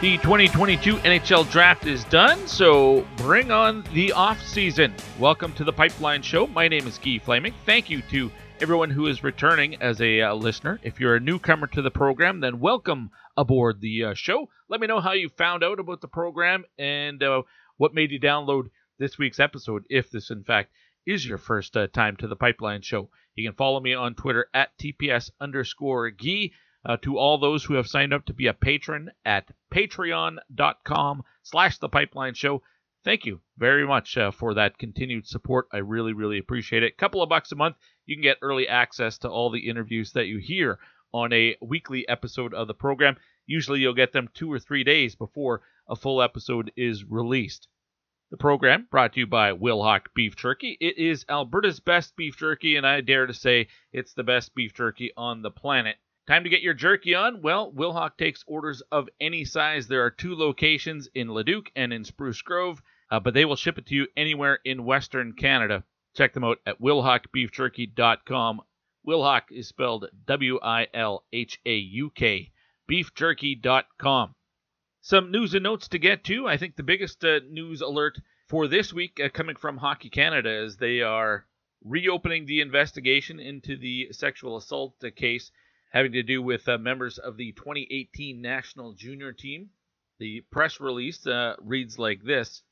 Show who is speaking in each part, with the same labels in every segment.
Speaker 1: The 2022 NHL Draft is done, so bring on the off season. Welcome to the Pipeline Show. My name is Guy Flaming. Thank you to everyone who is returning as a uh, listener. If you're a newcomer to the program, then welcome aboard the uh, show. Let me know how you found out about the program and uh, what made you download this week's episode, if this in fact is your first uh, time to the Pipeline Show. You can follow me on Twitter at TPS underscore Guy. Uh, to all those who have signed up to be a patron at patreon.com slash the pipeline show thank you very much uh, for that continued support i really really appreciate it couple of bucks a month you can get early access to all the interviews that you hear on a weekly episode of the program usually you'll get them two or three days before a full episode is released the program brought to you by Wilhauk Beef Jerky. It is Alberta's best beef jerky, and I dare to say it's the best beef jerky on the planet. Time to get your jerky on? Well, Wilhauk takes orders of any size. There are two locations in Leduc and in Spruce Grove, uh, but they will ship it to you anywhere in Western Canada. Check them out at wilhaukbeefjerky.com. Wilhauk is spelled W I L H A U K. Beefjerky.com. Some news and notes to get to. I think the biggest uh, news alert for this week uh, coming from Hockey Canada is they are reopening the investigation into the sexual assault uh, case having to do with uh, members of the 2018 national junior team. The press release uh, reads like this.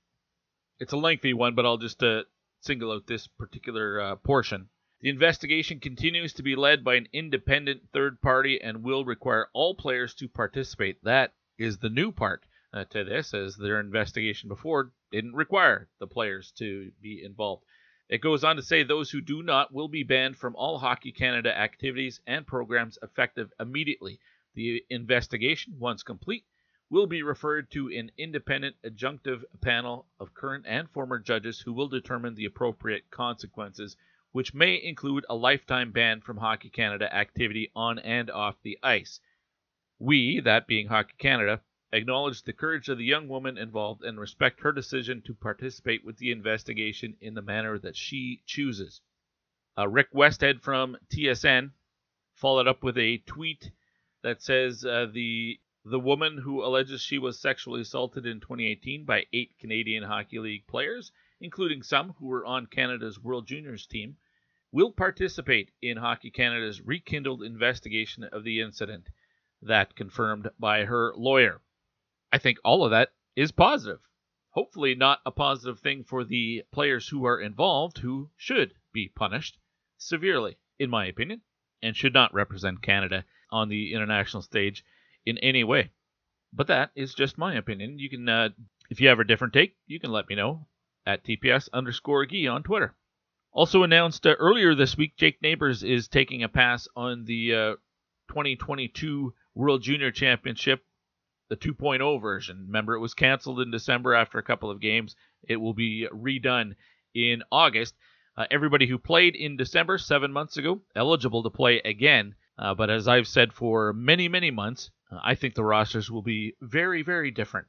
Speaker 1: It's a lengthy one, but I'll just uh, single out this particular uh, portion. The investigation continues to be led by an independent third party and will require all players to participate. That is the new part uh, to this, as their investigation before didn't require the players to be involved. It goes on to say those who do not will be banned from all Hockey Canada activities and programs effective immediately. The investigation, once complete, will be referred to an independent adjudicative panel of current and former judges who will determine the appropriate consequences, which may include a lifetime ban from Hockey Canada activity on and off the ice. We, that being Hockey Canada, acknowledge the courage of the young woman involved and respect her decision to participate with the investigation in the manner that she chooses. Uh, Rick Westhead from TSN followed up with a tweet that says uh, the the woman who alleges she was sexually assaulted in 2018 by eight Canadian Hockey League players, including some who were on Canada's World Juniors team, will participate in Hockey Canada's rekindled investigation of the incident. That confirmed by her lawyer. I think all of that is positive. Hopefully, not a positive thing for the players who are involved, who should be punished severely, in my opinion, and should not represent Canada on the international stage in any way. But that is just my opinion. You can, uh, if you have a different take, you can let me know at TPS underscore Guy on Twitter. Also announced uh, earlier this week, Jake Neighbors is taking a pass on the uh, 2022 World Junior Championship, the 2.0 version. Remember, it was canceled in December after a couple of games. It will be redone in August. Uh, everybody who played in December, seven months ago, eligible to play again. Uh, but as I've said for many, many months, uh, I think the rosters will be very, very different.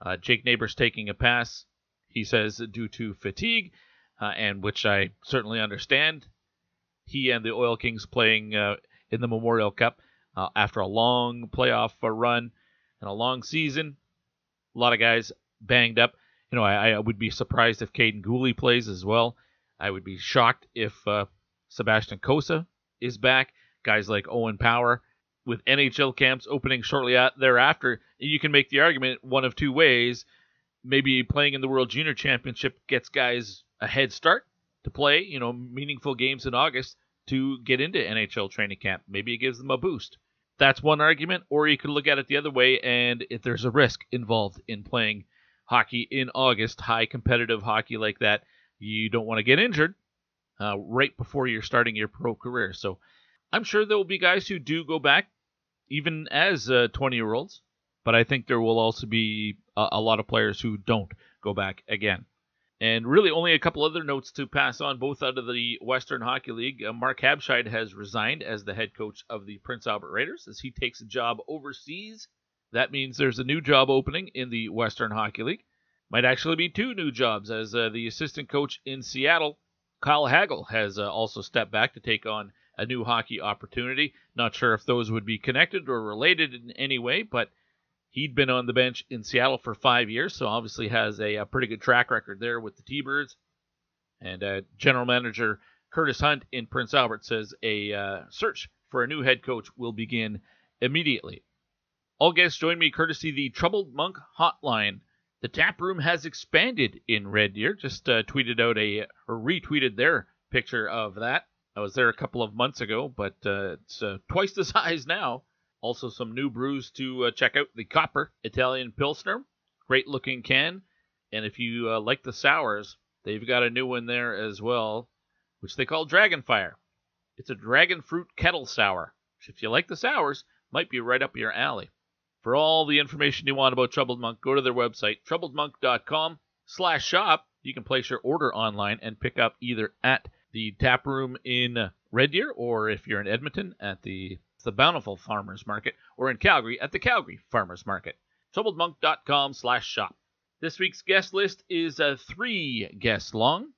Speaker 1: Uh, Jake Neighbors taking a pass. He says due to fatigue, uh, and which I certainly understand. He and the Oil Kings playing uh, in the Memorial Cup after a long playoff run and a long season. A lot of guys banged up. You know, I, I would be surprised if Kaiden Guhle plays as well. I would be shocked if uh, Sebastian Cossa is back. Guys like Owen Power with NHL camps opening shortly thereafter, you can make the argument one of two ways. Maybe playing in the World Junior Championship gets guys a head start to play, you know, meaningful games in August to get into NHL training camp. Maybe it gives them a boost. That's one argument, or you could look at it the other way, and if there's a risk involved in playing hockey in August, high competitive hockey like that, you don't want to get injured uh, right before you're starting your pro career. So I'm sure there will be guys who do go back even as 20 uh, year olds, but I think there will also be a, a, lot of players who don't go back again. And really, only a couple other notes to pass on, both out of the Western Hockey League. Uh, Mark Habscheid has resigned as the head coach of the Prince Albert Raiders as he takes a job overseas. That means there's a new job opening in the Western Hockey League. Might actually be two new jobs, as uh, the assistant coach in Seattle, Kyle Hagel, has uh, also stepped back to take on a new hockey opportunity. Not sure if those would be connected or related in any way, but he'd been on the bench in Seattle for five years, so obviously has a, a pretty good track record there with the T-Birds. And uh, general manager Curtis Hunt in Prince Albert says a uh, search for a new head coach will begin immediately. All guests join me courtesy the Troubled Monk Hotline. The tap room has expanded in Red Deer. Just uh, tweeted out a or retweeted their picture of that. I was there a couple of months ago, but uh, it's uh, twice the size now. Also, some new brews to uh, check out the Copper Italian Pilsner. Great looking can. And if you uh, like the sours, they've got a new one there as well, which they call Dragonfire. It's a dragon fruit kettle sour, which, if you like the sours, might be right up your alley. For all the information you want about Troubled Monk, go to their website, troubledmonk.com slash shop. You can place your order online and pick up either at the tap room in Red Deer, or if you're in Edmonton, at the the Bountiful Farmers Market, or in Calgary at the Calgary Farmers Market. TroubledMonk.com slash shop. This week's guest list is uh, three guests long.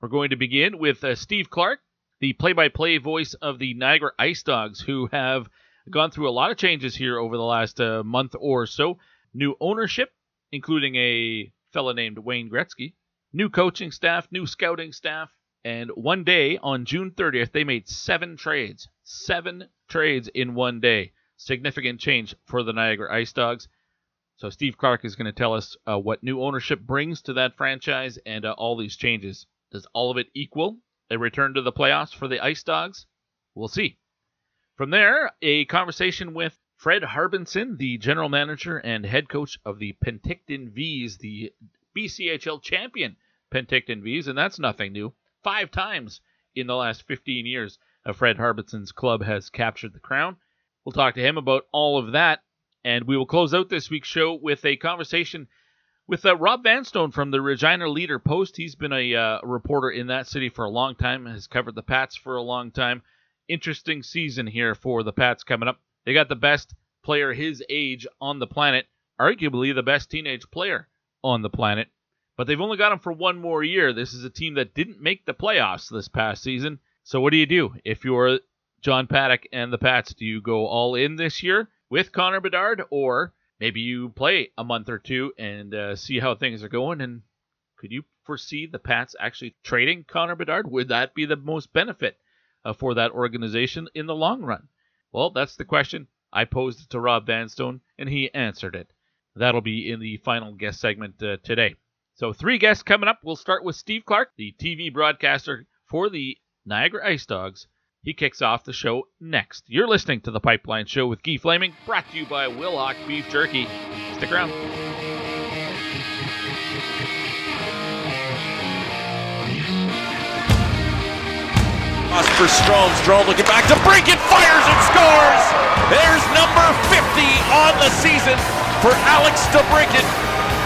Speaker 1: We're going to begin with uh, Steve Clark, the play-by-play voice of the Niagara Ice Dogs, who have gone through a lot of changes here over the last uh, month or so. New ownership, including a fella named Wayne Gretzky, new coaching staff, new scouting staff, and one day on June 30th, they made seven trades. Seven trades in one day. Significant change for the Niagara Ice Dogs. So Steve Clark is going to tell us uh, what new ownership brings to that franchise and uh, all these changes. Does all of it equal a return to the playoffs for the Ice Dogs? We'll see. From there, a conversation with Fred Harbinson, the general manager and head coach of the Penticton Vees, the BCHL champion Penticton Vees, and that's nothing new. Five times in the last 15 years, Fred Harbinson's club has captured the crown. We'll talk to him about all of that, and we will close out this week's show with a conversation with uh, Rob Vanstone from the Regina Leader Post. He's been a uh, reporter in that city for a long time, has covered the Pats for a long time. Interesting season here for the Pats coming up. They got the best player his age on the planet, arguably the best teenage player on the planet but they've only got him for one more year. This is a team that didn't make the playoffs this past season. So what do you do if you're John Paddock and the Pats? Do you go all in this year with Connor Bedard, or maybe you play a month or two and uh, see how things are going? And could you foresee the Pats actually trading Connor Bedard? Would that be the most benefit uh, for that organization in the long run? Well, that's the question. I posed it to Rob Vanstone, and he answered it. That'll be in the final guest segment uh, today. So, three guests coming up. We'll start with Steve Clark, the TV broadcaster for the Niagara Ice Dogs. He kicks off the show next. You're listening to The Pipeline Show with Guy Flaming, brought to you by Wilhauk Beef Jerky. Stick around.
Speaker 2: For Strome, Strome looking back to break it, fires and scores! There's number 50 on the season for Alex DeBrincat.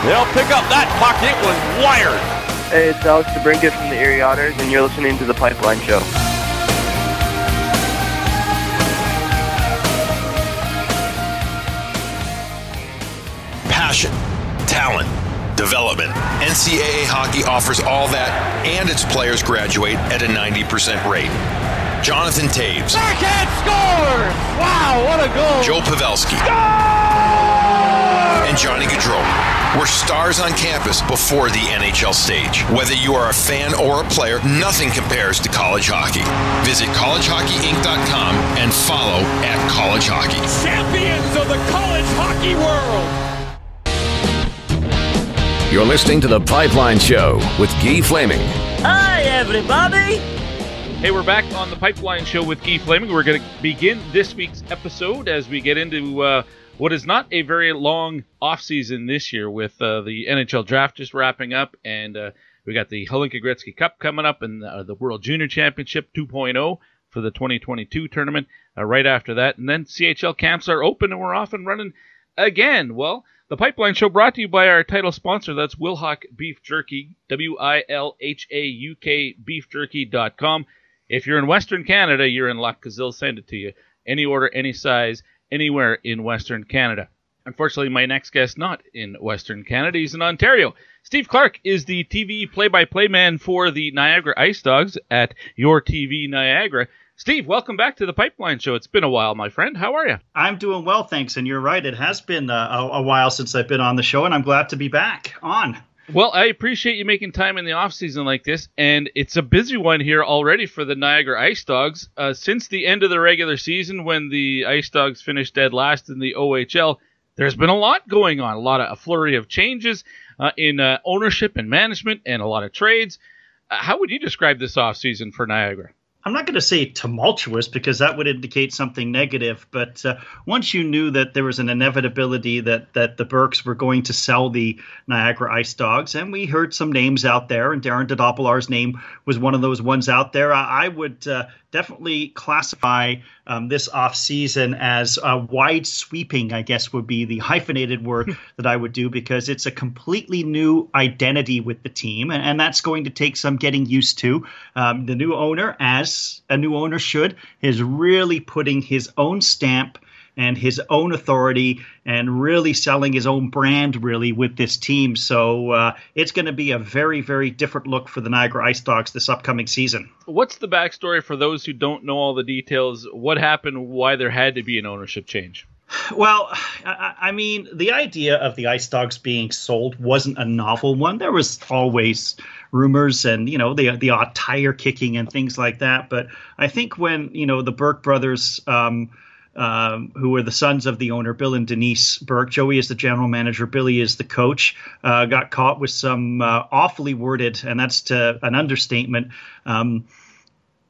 Speaker 2: They'll pick up that puck. It was wired.
Speaker 3: Hey, it's Alex DeBrincat from the Erie Otters, and you're listening to The Pipeline Show.
Speaker 4: Passion, talent, development. NCAA hockey offers all that, and its players graduate at a 90% rate. Jonathan Toews.
Speaker 2: Backhand scores! Wow, what a goal!
Speaker 4: Joe Pavelski. And Johnny Gaudreau were stars on campus before the NHL stage. Whether you are a fan or a player, nothing compares to college hockey. Visit collegehockeyinc.com and follow at college hockey.
Speaker 2: Champions of the college hockey world!
Speaker 4: You're listening to The Pipeline Show with Guy Flaming.
Speaker 5: Hi, everybody.
Speaker 1: Hey, we're back on The Pipeline Show with Guy Flaming. We're going to begin this week's episode as we get into uh, what is not a very long offseason this year with uh, the NHL draft just wrapping up and uh, we got the Hlinka Gretzky Cup coming up and uh, the World Junior Championship 2.0 for the 2022 tournament uh, right after that. And then CHL camps are open and we're off and running again. Well, the Pipeline Show brought to you by our title sponsor. That's Wilhauk Beef Jerky, W I L H A U K beefjerky.com. If you're in Western Canada, you're in luck because they'll send it to you. Any order, any size, anywhere in Western Canada. Unfortunately, my next guest not in Western Canada. He's in Ontario. Steve Clark is the TV play-by-play man for the Niagara Ice Dogs at Your TV Niagara. Steve, welcome back to the Pipeline Show. It's been a while, my friend. How are you?
Speaker 6: I'm doing well, thanks. And you're right, it has been uh, a, a, while since I've been on the show, and I'm glad to be back on.
Speaker 1: Well, I appreciate you making time in the off season like this, and it's a busy one here already for the Niagara Ice Dogs. Uh, since the end of the regular season, when the Ice Dogs finished dead last in the OHL, there's been a lot going on, a lot of a flurry of changes uh, in uh, ownership and management, and a lot of trades. Uh, how would you describe this off season for Niagara?
Speaker 6: I'm not going to say tumultuous because that would indicate something negative. But uh, once you knew that there was an inevitability that that the Burkes were going to sell the Niagara Ice Dogs, and we heard some names out there, and Darren DeDobbelaar's name was one of those ones out there. I, I would uh, definitely classify um, this off season as a wide sweeping. I guess would be the hyphenated word that I would do because it's a completely new identity with the team, and, and that's going to take some getting used to. Um, the new owner, as a new owner should, is really putting his own stamp and his own authority and really selling his own brand really with this team. So uh, it's going to be a very, very different look for the Niagara Ice Dogs this upcoming season.
Speaker 1: What's the backstory for those who don't know all the details? What happened? Why there had to be an ownership change?
Speaker 6: Well, I, mean, the idea of the Ice Dogs being sold wasn't a novel one. There was always rumors and you know the the odd tire kicking and things like that. But I think when you know the Burke brothers. Um, um, who were the sons of the owner, Bill and Denise Burke. Joey is the general manager, Billy is the coach. Uh, got caught with some uh, awfully worded, and that's to an understatement. Um,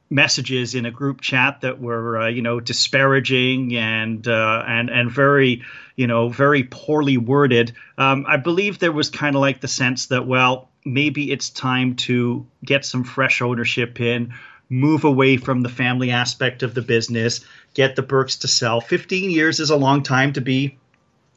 Speaker 6: messages in a group chat that were uh, you know disparaging and uh, and and very you know very poorly worded um, i believe there was kind of like the sense that well maybe it's time to get some fresh ownership in move away from the family aspect of the business, get the Burkes to sell. 15 years is a long time to be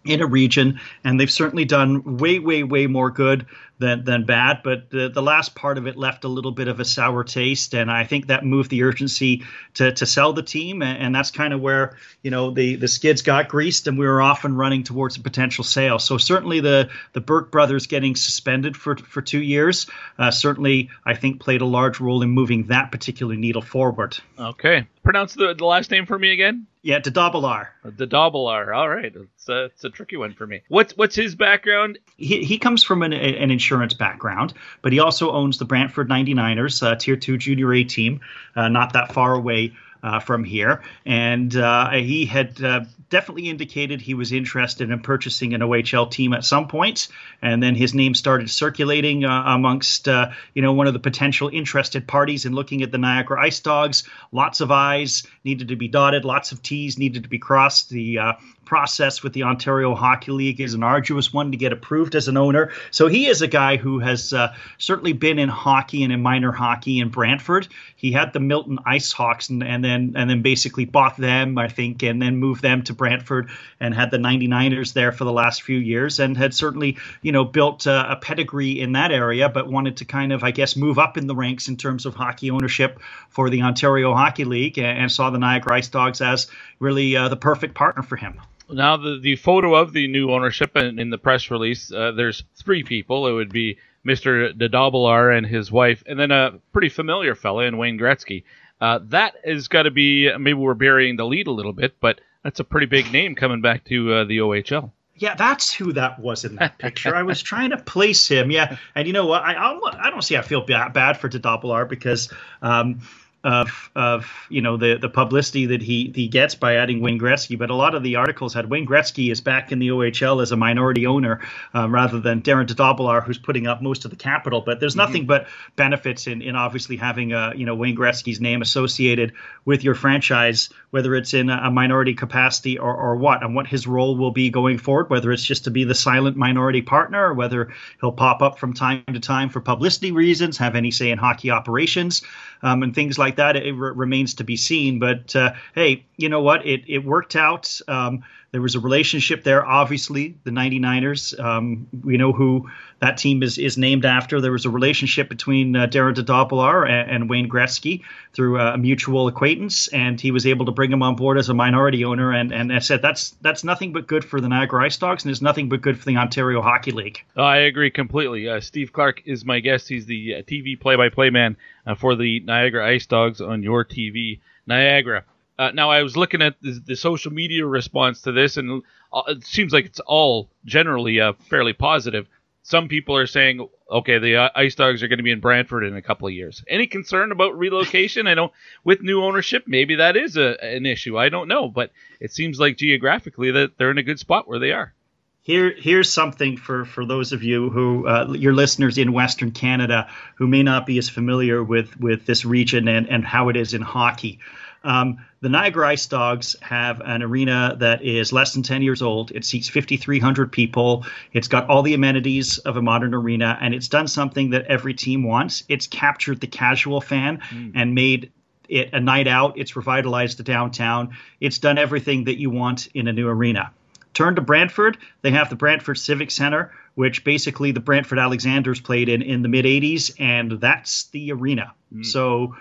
Speaker 6: in a region, and they've certainly done way, way, way more good than than bad. But the, the last part of it left a little bit of a sour taste, and I think that moved the urgency to to sell the team, and, and that's kind of where you know the the skids got greased, and we were off and running towards a potential sale. So certainly the the Burke brothers getting suspended for for two years uh, certainly I think played a large role in moving that particular needle forward.
Speaker 1: Okay, pronounce the, the last name for me again.
Speaker 6: Yeah, DeDobbelaar.
Speaker 1: DeDobbelaar. All right, it's a, it's a tricky one for me. What's what's his background?
Speaker 6: He, he comes from an, an insurance background, but he also owns the Brantford 99ers, uh, Tier 2 Junior A team, uh, not that far away uh, from here. And uh, he had uh, definitely indicated he was interested in purchasing an OHL team at some point. And then his name started circulating uh, amongst, uh, you know, one of the potential interested parties in looking at the Niagara Ice Dogs. Lots of I's needed to be dotted, lots of T's needed to be crossed. The uh, process with the Ontario Hockey League is an arduous one to get approved as an owner. So he is a guy who has uh, certainly been in hockey and in minor hockey in Brantford. He had the Milton Ice Hawks and, and then and then basically bought them, I think, and then moved them to Brantford and had the 99ers there for the last few years and had certainly, you know, built uh, a pedigree in that area, but wanted to kind of, I guess, move up in the ranks in terms of hockey ownership for the Ontario Hockey League and, and saw the Niagara Ice Dogs as really uh, the perfect partner for him.
Speaker 1: Now, the, the photo of the new ownership and in the press release, uh, there's three people. It would be Mr. DeDobbelaar and his wife, and then a pretty familiar fella in Wayne Gretzky. Uh, that has got to be, maybe we're burying the lead a little bit, but that's a pretty big name coming back to uh, the OHL.
Speaker 6: Yeah, that's who that was in that picture. I was trying to place him. Yeah, and you know what? I I, I don't see I feel bad, bad for DeDobbelaar because um, of of you know the the publicity that he he gets by adding Wayne Gretzky, but a lot of the articles had Wayne Gretzky is back in the OHL as a minority owner um, rather than Darren DeDobbelaar, who's putting up most of the capital. But there's nothing mm-hmm. but benefits in in obviously having a you know Wayne Gretzky's name associated with your franchise, whether it's in a minority capacity or or what, and what his role will be going forward, whether it's just to be the silent minority partner, or whether he'll pop up from time to time for publicity reasons, have any say in hockey operations um, and things like that. It re- remains to be seen. But uh, hey, you know what? It it worked out. Um, there was a relationship there. Obviously, the 99ers. Um, we know who that team is is named after. There was a relationship between uh, Darren DeDobbelaar and, and Wayne Gretzky through a mutual acquaintance, and he was able to bring him on board as a minority owner. And and I said that's that's nothing but good for the Niagara Ice Dogs, and it's nothing but good for the Ontario Hockey League.
Speaker 1: I agree completely. Uh, Steve Clark is my guest. He's the uh, TV play-by-play man uh, for the Niagara Ice Dogs on your TV Niagara. Uh, now I was looking at the, the, social media response to this, and uh, it seems like it's all generally uh, fairly positive. Some people are saying, okay, the uh, Ice Dogs are going to be in Brantford in a couple of years. Any concern about relocation? I know with new ownership, maybe that is a, an issue. I don't know, but it seems like geographically that they're in a good spot where they are.
Speaker 6: Here, here's something for, for those of you who, uh, your listeners in Western Canada, who may not be as familiar with, with this region and, and how it is in hockey. Um, the Niagara Ice Dogs have an arena that is less than 10 years old. It seats 5,300 people. It's got all the amenities of a modern arena, and it's done something that every team wants. It's captured the casual fan mm. and made it a night out. It's revitalized the downtown. It's done everything that you want in a new arena. Turn to Brantford. They have the Brantford Civic Center, which basically the Brantford Alexanders played in in the mid 80s, and that's the arena. Mm. So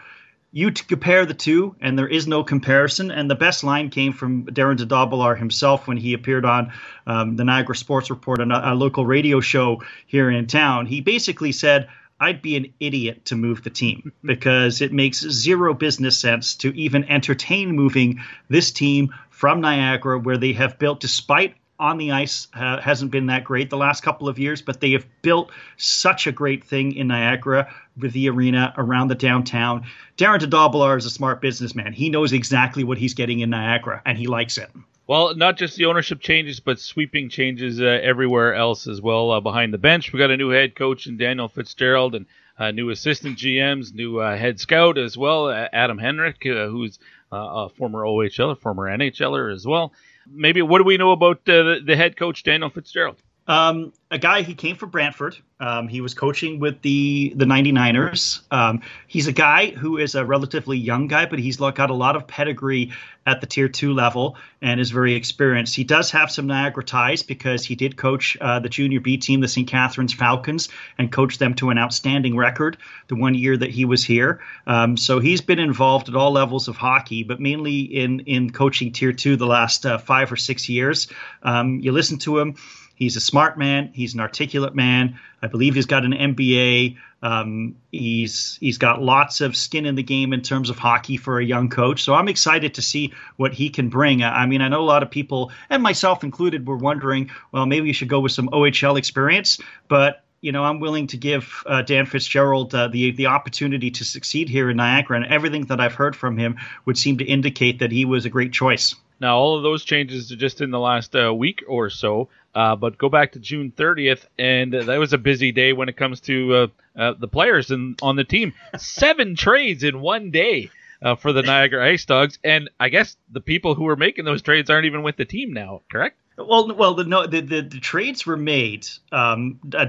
Speaker 6: you to compare the two, and there is no comparison. And the best line came from Darren DeDobbelaar himself when he appeared on um, the Niagara Sports Report, a, a local radio show here in town. He basically said, I'd be an idiot to move the team because it makes zero business sense to even entertain moving this team from Niagara, where they have built, despite on the ice uh, hasn't been that great the last couple of years, but they have built such a great thing in Niagara with the arena around the downtown. Darren DeDobbelaar is a smart businessman. He knows exactly what he's getting in Niagara, and he likes it.
Speaker 1: Well, not just the ownership changes, but sweeping changes uh, everywhere else as well. Uh, behind the bench, we got a new head coach in Daniel Fitzgerald, and uh, new assistant GMs, new uh, head scout as well, Adam Henrik, uh, a former OHL, former NHLer as well maybe what do we know about uh, the, the head coach Daniel Fitzgerald?
Speaker 6: Um, a guy he came from Brantford. Um, he was coaching with the the 99ers. Um, he's a guy who is a relatively young guy, but he's got a lot of pedigree at the tier two level and is very experienced. He does have some Niagara ties because he did coach uh, the junior B team, the St. Catharines Falcons, and coached them to an outstanding record the one year that he was here. Um, so he's been involved at all levels of hockey, but mainly in in coaching tier two the last uh, five or six years. Um, you listen to him He's a smart man. He's an articulate man. I believe he's got an MBA. Um, he's he's got lots of skin in the game in terms of hockey for a young coach. So I'm excited to see what he can bring. I mean, I know a lot of people, and myself included, were wondering, well, maybe you should go with some OHL experience, but you know, I'm willing to give uh, Dan Fitzgerald uh, the the opportunity to succeed here in Niagara, and everything that I've heard from him would seem to indicate that he was a great choice.
Speaker 1: Now, all of those changes are just in the last uh, week or so. Uh, but go back to June 30th, and that was a busy day when it comes to uh, uh the players and on the team. Seven trades in one day uh, for the Niagara Ice Dogs, and I guess the people who were making those trades aren't even with the team now. Correct?
Speaker 6: Well, well, the no, the, the, the trades were made. Um, uh,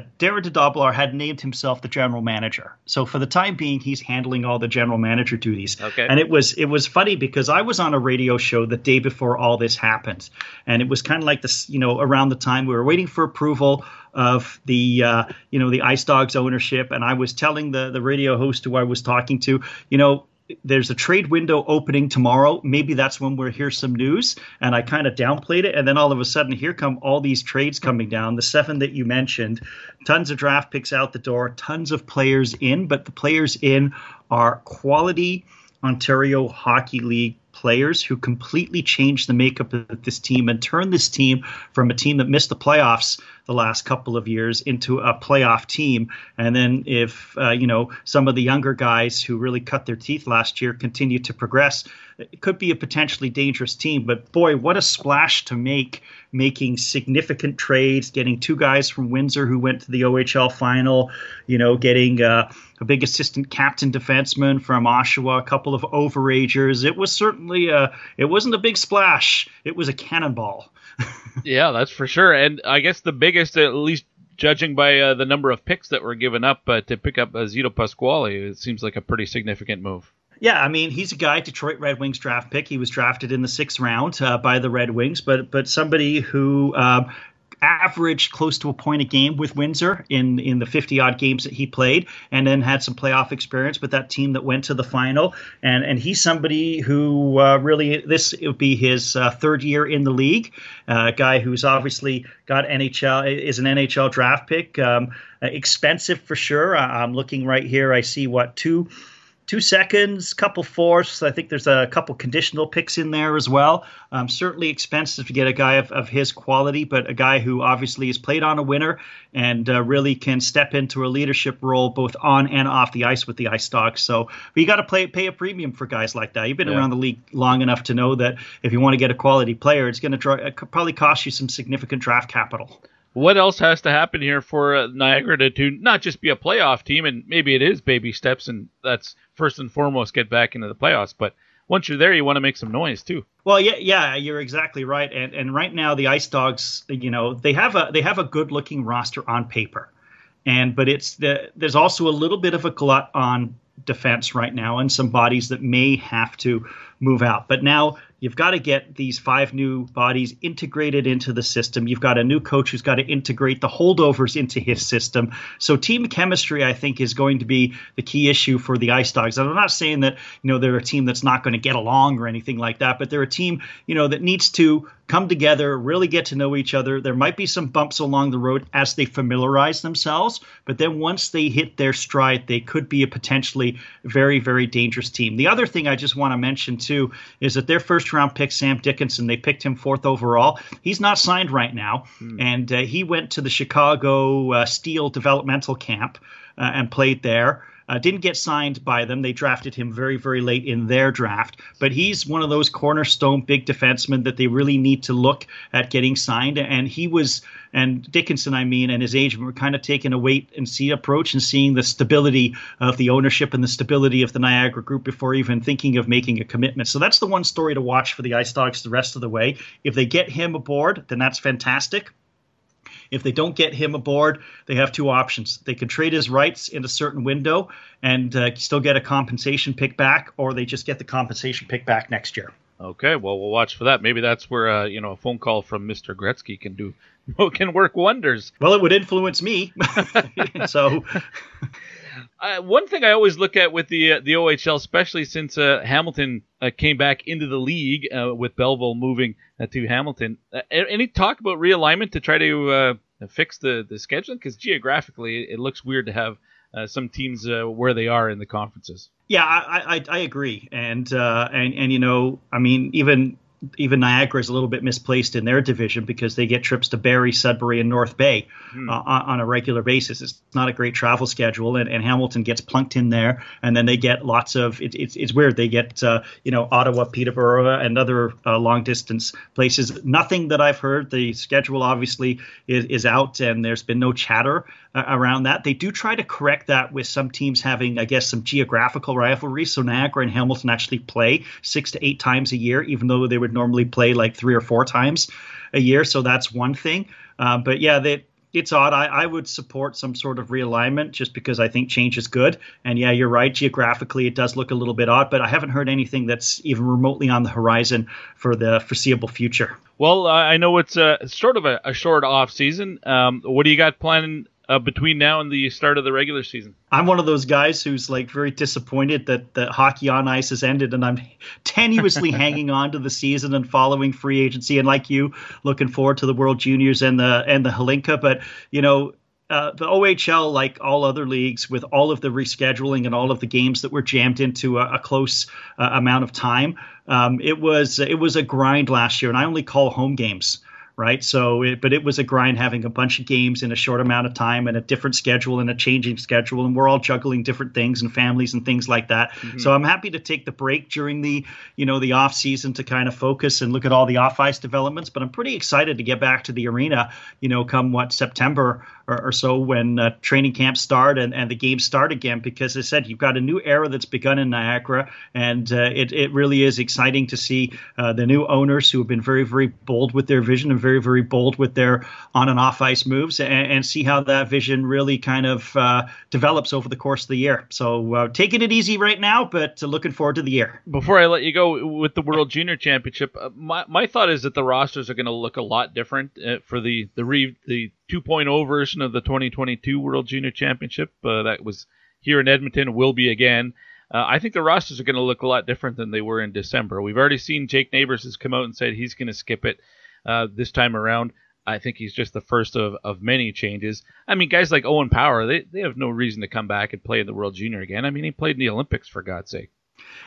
Speaker 6: had named himself the general manager, so for the time being, he's handling all the general manager duties.
Speaker 1: Okay.
Speaker 6: And it was it was funny because I was on a radio show the day before all this happened, and it was kind of like this, you know, around the time we were waiting for approval of the uh, you know the Ice Dogs ownership, and I was telling the the radio host who I was talking to, you know, there's a trade window opening tomorrow. Maybe that's when we'll hear some news. And I kind of downplayed it. And then all of a sudden, here come all these trades coming down. The seven that you mentioned, tons of draft picks out the door, tons of players in, but the players in are quality Ontario Hockey League players who completely changed the makeup of this team and turned this team from a team that missed the playoffs the last couple of years into a playoff team. And then if uh, you know some of the younger guys who really cut their teeth last year continue to progress, it could be a potentially dangerous team. But boy, what a splash to make! Making significant trades, getting two guys from Windsor who went to the OHL final, you know, getting uh, a big assistant captain defenseman from Oshawa, a couple of overagers. It was certainly a, it wasn't a big splash. It was a cannonball.
Speaker 1: yeah, that's for sure. And I guess the biggest, at least judging by uh, the number of picks that were given up uh, to pick up uh, Zito Pasquale, it seems like a pretty significant move.
Speaker 6: Yeah, I mean, he's a guy, Detroit Red Wings draft pick. He was drafted in the sixth round uh, by the Red Wings, but but somebody who um, averaged close to a point a game with Windsor in in the 50 odd games that he played, and then had some playoff experience with that team that went to the final. And and he's somebody who uh, really this would be his uh, third year in the league. Uh, a guy who's obviously got NHL is an NHL draft pick. Um, expensive for sure. I'm looking right here. I see what two two seconds, couple fourths. I think there's a couple conditional picks in there as well. Um, certainly expensive to get a guy of, of his quality, but a guy who obviously has played on a winner and uh, really can step into a leadership role both on and off the ice with the Ice Dogs. So but you got to play pay a premium for guys like that. You've been yeah. around the league long enough to know that if you want to get a quality player, it's going to probably cost you some significant draft capital
Speaker 1: what else has to happen here for uh, Niagara to, to not just be a playoff team, and maybe it is baby steps, and that's first and foremost get back into the playoffs. But once you're there, you want to make some noise too.
Speaker 6: Well, yeah, yeah, you're exactly right. And and right now the Ice Dogs, you know, they have a they have a good looking roster on paper, and but it's the there's also a little bit of a glut on defense right now, and some bodies that may have to move out. But now You've got to get these five new bodies integrated into the system. You've got a new coach who's got to integrate the holdovers into his system. So team chemistry, I think, is going to be the key issue for the Ice Dogs. And I'm not saying that you know they're a team that's not going to get along or anything like that, but they're a team you know that needs to come together, really get to know each other. There might be some bumps along the road as they familiarize themselves, but then once they hit their stride, they could be a potentially very, very dangerous team. The other thing I just want to mention too is that their first round pick, Sam Dickinson, they picked him fourth overall. He's not signed right now, hmm. and uh, he went to the Chicago uh, Steel developmental camp uh, and played there. Uh, didn't get signed by them. They drafted him very, very late in their draft. But he's one of those cornerstone big defensemen that they really need to look at getting signed. And he was, and Dickinson, I mean, and his agent were kind of taking a wait and see approach and seeing the stability of the ownership and the stability of the Niagara Group before even thinking of making a commitment. So that's the one story to watch for the Ice Dogs the rest of the way. If they get him aboard, then that's fantastic. If they don't get him aboard, they have two options. They can trade his rights in a certain window and uh, still get a compensation pick back, or they just get the compensation pick back next year.
Speaker 1: Okay, well we'll watch for that. Maybe that's where uh, you know a phone call from Mr. Gretzky can do can work wonders.
Speaker 6: Well, it would influence me. so
Speaker 1: uh, one thing I always look at with the uh, the OHL, especially since uh, Hamilton uh, came back into the league uh, with Belleville moving uh, to Hamilton, any talk about realignment to try to fix the the scheduling? Because geographically, it looks weird to have some teams where they are in the conferences.
Speaker 6: Yeah, I I, I agree, and and and you know, I mean, even even Niagara is a little bit misplaced in their division because they get trips to Barrie, Sudbury, and North Bay hmm. uh, on a regular basis. It's not a great travel schedule, and, and Hamilton gets plunked in there, and then they get lots of. It, it's it's weird. They get uh, you know Ottawa, Peterborough, and other uh, long distance places. Nothing that I've heard. The schedule obviously is, is out, and there's been no chatter around that. They do try to correct that with some teams having, I guess, some geographical rivalries. So Niagara and Hamilton actually play six to eight times a year, even though they would normally play like three or four times a year. So that's one thing. Uh, but yeah, it's odd. I, I would support some sort of realignment just because I think change is good. And yeah, you're right. Geographically, it does look a little bit odd, but I haven't heard anything that's even remotely on the horizon for the foreseeable future.
Speaker 1: Well, I know it's a, sort of a, a short off season. Um, what do you got planning uh, between now and the start of the regular season?
Speaker 6: I'm one of those guys who's like very disappointed that that hockey on ice has ended, and I'm tenuously hanging on to the season and following free agency. And like you, looking forward to the World Juniors and the and the Hlinka. But you know, uh, the OHL, like all other leagues, with all of the rescheduling and all of the games that were jammed into a, a close uh, amount of time, um, it was it was a grind last year. And I only call home games right? So, it, but it was a grind having a bunch of games in a short amount of time and a different schedule and a changing schedule, and we're all juggling different things and families and things like that. Mm-hmm. So, I'm happy to take the break during the, you know, the off season to kind of focus and look at all the off ice developments. But I'm pretty excited to get back to the arena, you know, come what September or, or so when uh, training camps start and, and the games start again. Because as I said, you've got a new era that's begun in Niagara, and uh, it it really is exciting to see uh, the new owners who have been very very bold with their vision and very very, bold with their on and off ice moves and, and see how that vision really kind of uh, develops over the course of the year. So uh, taking it easy right now, but looking forward to the year.
Speaker 1: Before I let you go with the World Junior Championship, my, my thought is that the rosters are going to look a lot different for the the re, the 2.0 version of the 2022 World Junior Championship uh, that was here in Edmonton will be again. Uh, I think the rosters are going to look a lot different than they were in December. We've already seen Jake Neighbors has come out and said he's going to skip it uh, this time around. I think he's just the first of, of many changes. I mean, guys like Owen Power, they, they have no reason to come back and play in the World Junior again. I mean, he played in the Olympics, for God's sake.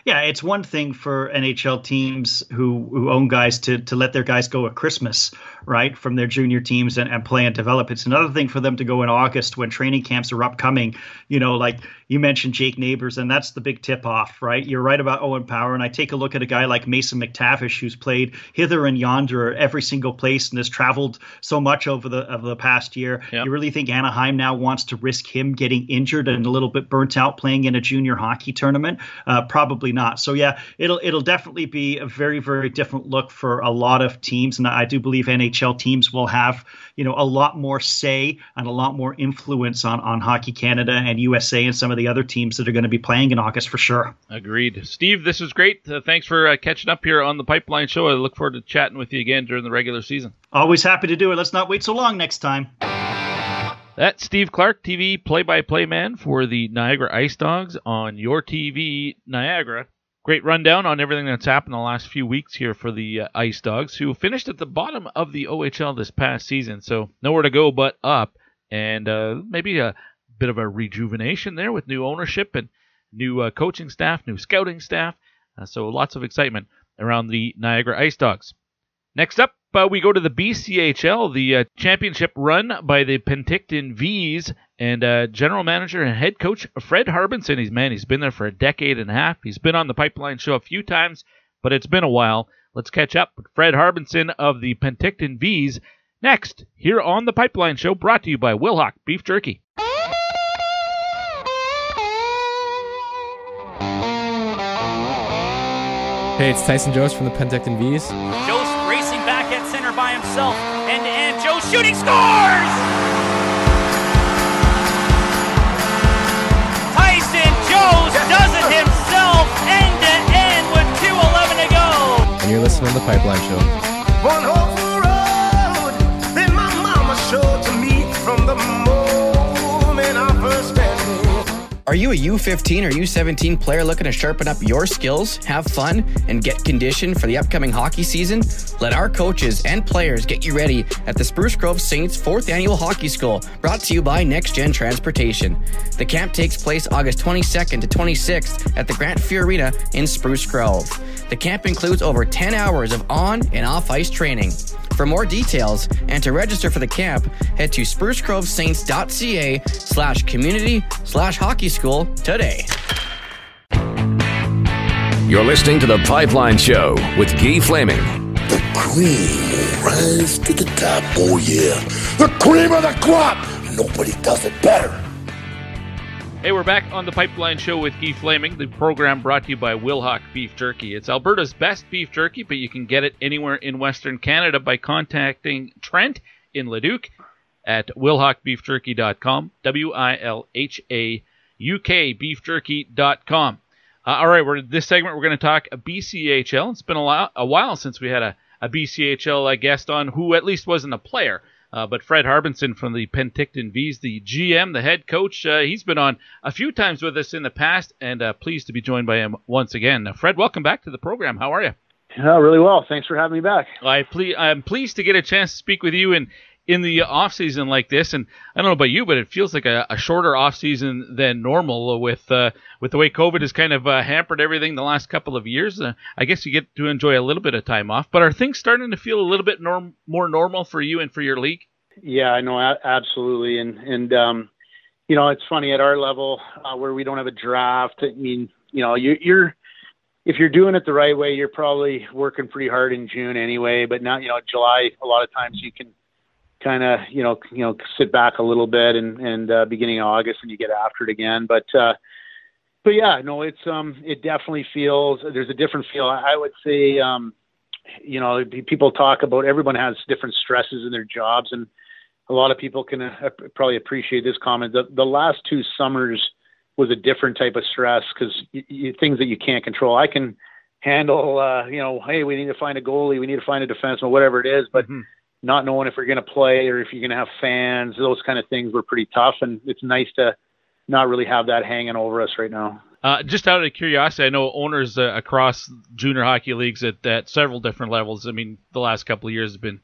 Speaker 6: Yeah, it's one thing for NHL teams who, who own guys to, to let their guys go at Christmas, right, from their junior teams and, and play and develop. It's another thing for them to go in August when training camps are upcoming. You know, like you mentioned Jake Neighbors, and that's the big tip off, right? You're right about Owen Power. And I take a look at a guy like Mason McTavish, who's played hither and yonder every single place and has traveled so much over the over the past year. Yep. You really think Anaheim now wants to risk him getting injured and a little bit burnt out playing in a junior hockey tournament? Uh, probably not. So yeah, it'll it'll definitely be a very very different look for a lot of teams, and I do believe NHL teams will have you know a lot more say and a lot more influence on on Hockey Canada and USA and some of the other teams that are going to be playing in August for sure.
Speaker 1: Agreed, Steve. This is great. Uh, thanks for uh, catching up here on the Pipeline Show. I look forward to chatting with you again during the regular season.
Speaker 6: Always happy to do it. Let's not wait so long next time.
Speaker 1: That's Steve Clark, TV play-by-play man for the Niagara Ice Dogs on your TV Niagara. Great rundown on everything that's happened the last few weeks here for the uh, Ice Dogs, who finished at the bottom of the OHL this past season. So nowhere to go but up, and uh, maybe a bit of a rejuvenation there with new ownership and new uh, coaching staff, new scouting staff. Uh, so lots of excitement around the Niagara Ice Dogs. Next up, uh, we go to the BCHL, the uh, championship run by the Penticton Vees and uh, general manager and head coach Fred Harbinson. He's man, he's been there for a decade and a half. He's been on the Pipeline Show a few times, but it's been a while. Let's catch up with Fred Harbinson of the Penticton Vees next here on the Pipeline Show, brought to you by Wilhauk Beef Jerky.
Speaker 7: Hey, it's Tyson Jost from the Penticton Vees.
Speaker 5: Jost himself, end to end. Jost shooting scores! Tyson Jost does it himself, end to end with 2:11 to go.
Speaker 7: And you're listening to the Pipeline Show.
Speaker 8: One whole
Speaker 9: Are you a U15 or U17 player looking to sharpen up your skills, have fun, and get conditioned for the upcoming hockey season? Let our coaches and players get you ready at the Spruce Grove Saints 4th Annual Hockey School, brought to you by Next Gen Transportation. The camp takes place August 22nd to 26th at the Grant Arena in Spruce Grove. The camp includes over 10 hours of on and off ice training. For more details and to register for the camp, head to sprucegrovesaints.ca slash community slash hockey school today.
Speaker 10: You're listening to The Pipeline Show with Guy Flaming.
Speaker 11: The cream will rise to the top. Oh, yeah. The cream of the crop. Nobody does it better.
Speaker 1: Hey, we're back on the Pipeline Show with Guy Flaming, the program brought to you by Wilhauk Beef Jerky. It's Alberta's best beef jerky, but you can get it anywhere in Western Canada by contacting Trent in Leduc at wilhaukbeefjerky.com, W-I-L-H-A-U-K beefjerky.com. Uh, all right, we're this segment we're going to talk BCHL. It's been a, while, a while since we had a, a BCHL uh, guest on who at least wasn't a player. Uh, but Fred Harbinson from the Penticton Vees, the GM, the head coach, uh, he's been on a few times with us in the past, and uh, pleased to be joined by him once again. Fred, welcome back to the program. How are you?
Speaker 12: Oh, really well. Thanks for having me back.
Speaker 1: I ple- I'm pleased to get a chance to speak with you and in the off season like this, and I don't know about you, but it feels like a, a shorter off season than normal with uh, with the way COVID has kind of uh, hampered everything the last couple of years. Uh, I guess you get to enjoy a little bit of time off, but are things starting to feel a little bit norm- more normal for you and for your league?
Speaker 12: Yeah, I know absolutely, and and um, you know it's funny at our level uh, where we don't have a draft. I mean, you know, you, you're if you're doing it the right way, you're probably working pretty hard in June anyway. But now, you know, July, a lot of times you can kind of you know you know sit back a little bit and and uh, beginning of August and you get after it again. But uh, but yeah, no, it's um it definitely feels there's a different feel. I would say um you know people talk about everyone has different stresses in their jobs and a lot of people can uh, probably appreciate this comment. The the last two summers was a different type of stress because things that you can't control. I can handle, uh, you know, hey, we need to find a goalie, we need to find a defenseman, whatever it is, but mm-hmm not knowing if we're going to play or if you're going to have fans, those kind of things were pretty tough. And it's nice to not really have that hanging over us right now.
Speaker 1: Uh, just out of curiosity, I know owners uh, across junior hockey leagues at, at several different levels. I mean, the last couple of years have been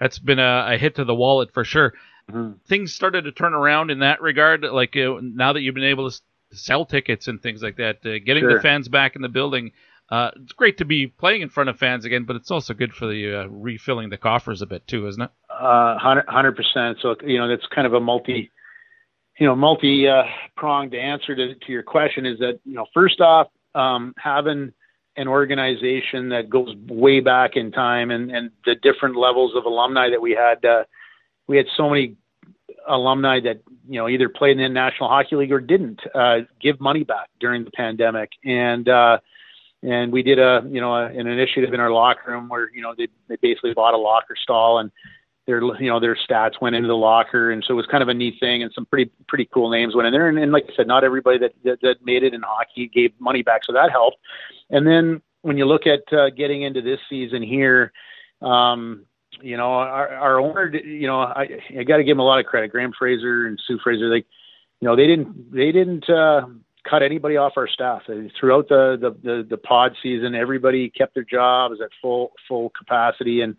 Speaker 1: that's been a, a hit to the wallet for sure. Mm-hmm. Things started to turn around in that regard. Like uh, now that you've been able to sell tickets and things like that, uh, getting sure. the fans back in the building. Uh, it's great to be playing in front of fans again, but it's also good for the uh, refilling the coffers a bit too, isn't it?
Speaker 12: Uh, hundred percent. So you know, that's kind of a multi, you know, multi uh, pronged answer to, to your question. Is that you know, first off, um, having an organization that goes way back in time and and the different levels of alumni that we had. Uh, we had so many alumni that you know either played in the National Hockey League or didn't uh, give money back during the pandemic, and uh, and we did a you know a, an initiative in our locker room where you know they they basically bought a locker stall and their you know their stats went into the locker. And so it was kind of a neat thing and some pretty pretty cool names went in there. And, and like I said not everybody that, that that made it in hockey gave money back. So that helped. And then when you look at uh, getting into this season here um you know our our owner you know I I got to give him a lot of credit. Graham Fraser and Sue Fraser like you know they didn't they didn't uh cut anybody off our staff throughout the, the the the pod season. Everybody kept their jobs at full full capacity, and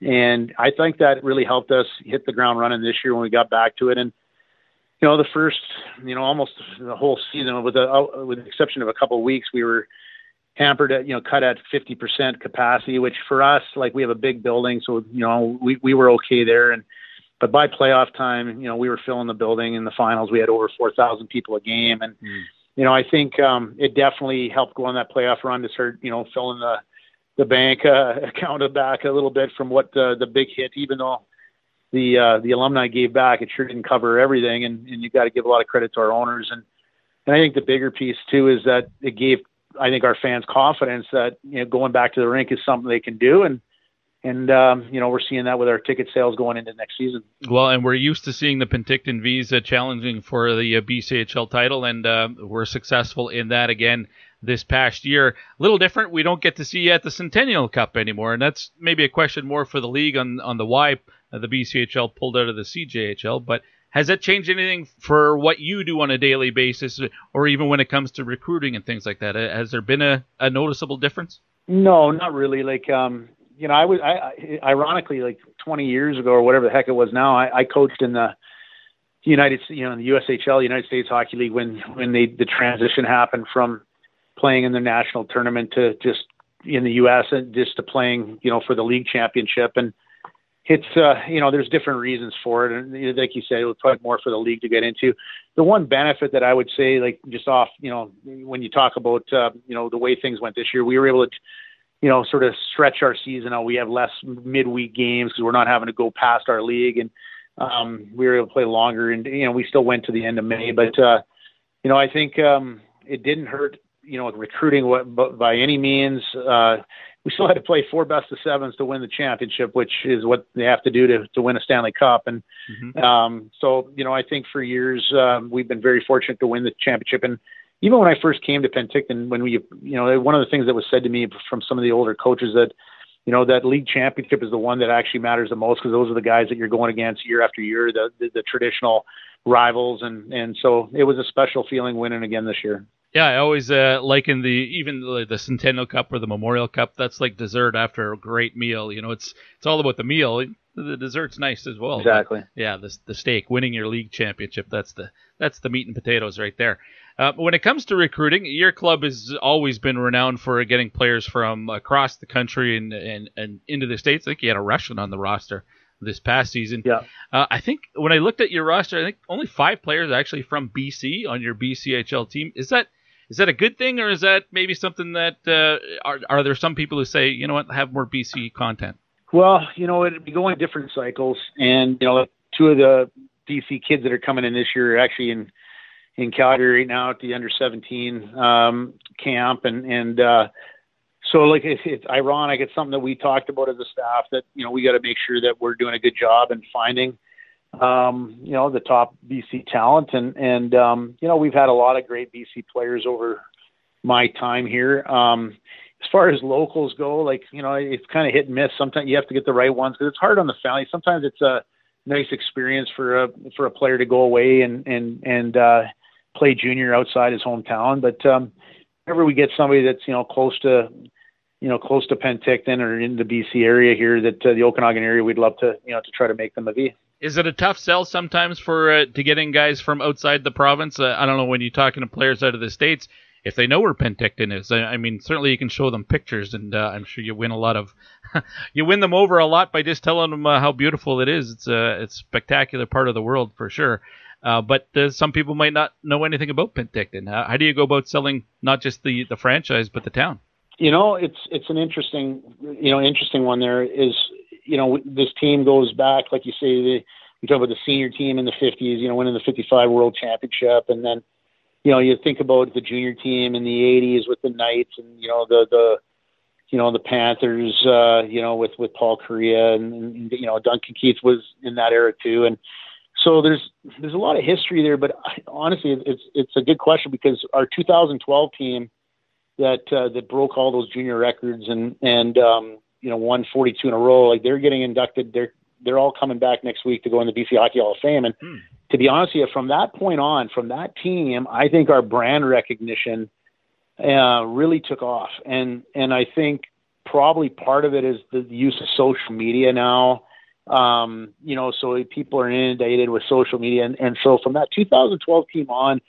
Speaker 12: and I think that really helped us hit the ground running this year when we got back to it. And you know, the first you know almost the whole season, with the with the exception of a couple of weeks, we were hampered at you know cut at 50% capacity, which for us like we have a big building, so you know we we were okay there and. But by playoff time, you know, we were filling the building in the finals. We had over 4,000 people a game, and mm you know, I think um, it definitely helped go on that playoff run to start, you know, filling the the bank uh, account back a little bit from what the the big hit, even though the uh, the alumni gave back, it sure didn't cover everything, and, and you got to give a lot of credit to our owners, and and I think the bigger piece too is that it gave I think our fans confidence that you know going back to the rink is something they can do, and and um, you know we're seeing that with our ticket sales going into next season.
Speaker 1: Well, and we're used to seeing the Penticton Vees uh, challenging for the uh, BCHL title, and uh, we're successful in that again this past year. A little different. We don't get to see you at the Centennial Cup anymore, and that's maybe a question more for the league on on the why uh, the BCHL pulled out of the CJHL, but. Has that changed anything for what you do on a daily basis, or even when it comes to recruiting and things like that? Has there been a, a noticeable difference?
Speaker 12: No, not really. Like, um, you know, I was, I, I, ironically, like 20 years ago or whatever the heck it was now, I, I coached in the United, you know, in the USHL, United States Hockey League, when when they the transition happened from playing in the national tournament to just in the U.S. and just to playing, you know, for the league championship. And it's, uh, you know, there's different reasons for it. And like you said, it was probably more for the league to get into. The one benefit that I would say, like just off, you know, when you talk about, uh, you know, the way things went this year, we were able to you know, sort of stretch our season out. We have less midweek games because we're not having to go past our league, and um, we were able to play longer. And you know, we still went to the end of May, but uh, you know, I think um, it didn't hurt. You know, recruiting by any means. Uh, we still had to play four best of sevens to win the championship, which is what they have to do to to win a Stanley Cup. And mm-hmm. um, so, you know, I think for years um, we've been very fortunate to win the championship. And even when I first came to Penticton, when we, you know, one of the things that was said to me from some of the older coaches that, you know that league championship is the one that actually matters the most because those are the guys that you're going against year after year, the, the the traditional rivals, and and so it was a special feeling winning again this year.
Speaker 1: Yeah, I always uh, liken the even the, the Centennial Cup or the Memorial Cup. That's like dessert after a great meal. You know, it's it's all about the meal. The dessert's nice as well.
Speaker 12: Exactly.
Speaker 1: Yeah, the the steak, winning your league championship. That's the that's the meat and potatoes right there. Uh, when it comes to recruiting, your club has always been renowned for getting players from across the country and and, and into the states. I think you had a Russian on the roster this past season.
Speaker 12: Yeah.
Speaker 1: Uh, I think when I looked at your roster, I think only five players actually from BC on your BCHL team. Is that is that a good thing, or is that maybe something that uh, are are there some people who say, you know what, have more BC content?
Speaker 12: Well, you know, it'd be going different cycles, and you know, two of the BC kids that are coming in this year are actually in in Calgary right now at the under 17 um, camp, and and uh, so like it's, it's ironic. It's something that we talked about as a staff that you know we got to make sure that we're doing a good job in finding um, you know, the top BC talent. And, and um, you know, we've had a lot of great BC players over my time here. Um, as far as locals go, like, you know, it's kind of hit and miss. Sometimes you have to get the right ones because it's hard on the family. Sometimes it's a nice experience for a, for a player to go away and, and, and, uh, play junior outside his hometown. But, um, whenever we get somebody that's, you know, close to, you know, close to Penticton or in the BC area here, that uh, the Okanagan area, we'd love to, you know, to try to make them a V
Speaker 1: is it a tough sell sometimes for uh, to in guys from outside the province? Uh, I don't know when you're talking to players out of the states if they know where Penticton is. I, I mean, certainly you can show them pictures, and uh, I'm sure you win a lot of you win them over a lot by just telling them uh, how beautiful it is. It's a it's a spectacular part of the world for sure. Uh, but some people might not know anything about Penticton. How, how do you go about selling not just the, the franchise but the town?
Speaker 12: You know, it's it's an interesting you know interesting one. There is you know, this team goes back, like you say, the, you talk about the senior team in the 50s, you know, winning the 55 World Championship, and then, you know, you think about the junior team in the 80s with the Knights, and you know the the, you know the Panthers, uh, you know, with with Paul Kariya, and, and you know Duncan Keith was in that era too, and so there's there's a lot of history there. But honestly, it's it's a good question because our 2012 team that uh, that broke all those junior records and and um, you know won 42 in a row. Like they're getting inducted. They're they're all coming back next week to go in the BC Hockey Hall of Fame. And hmm. to be honest with you, from that point on, from that team, I think our brand recognition uh, really took off. And and I think probably part of it is the use of social media now. Um, you know, so people are inundated with social media, and, and so from that 2012 team on,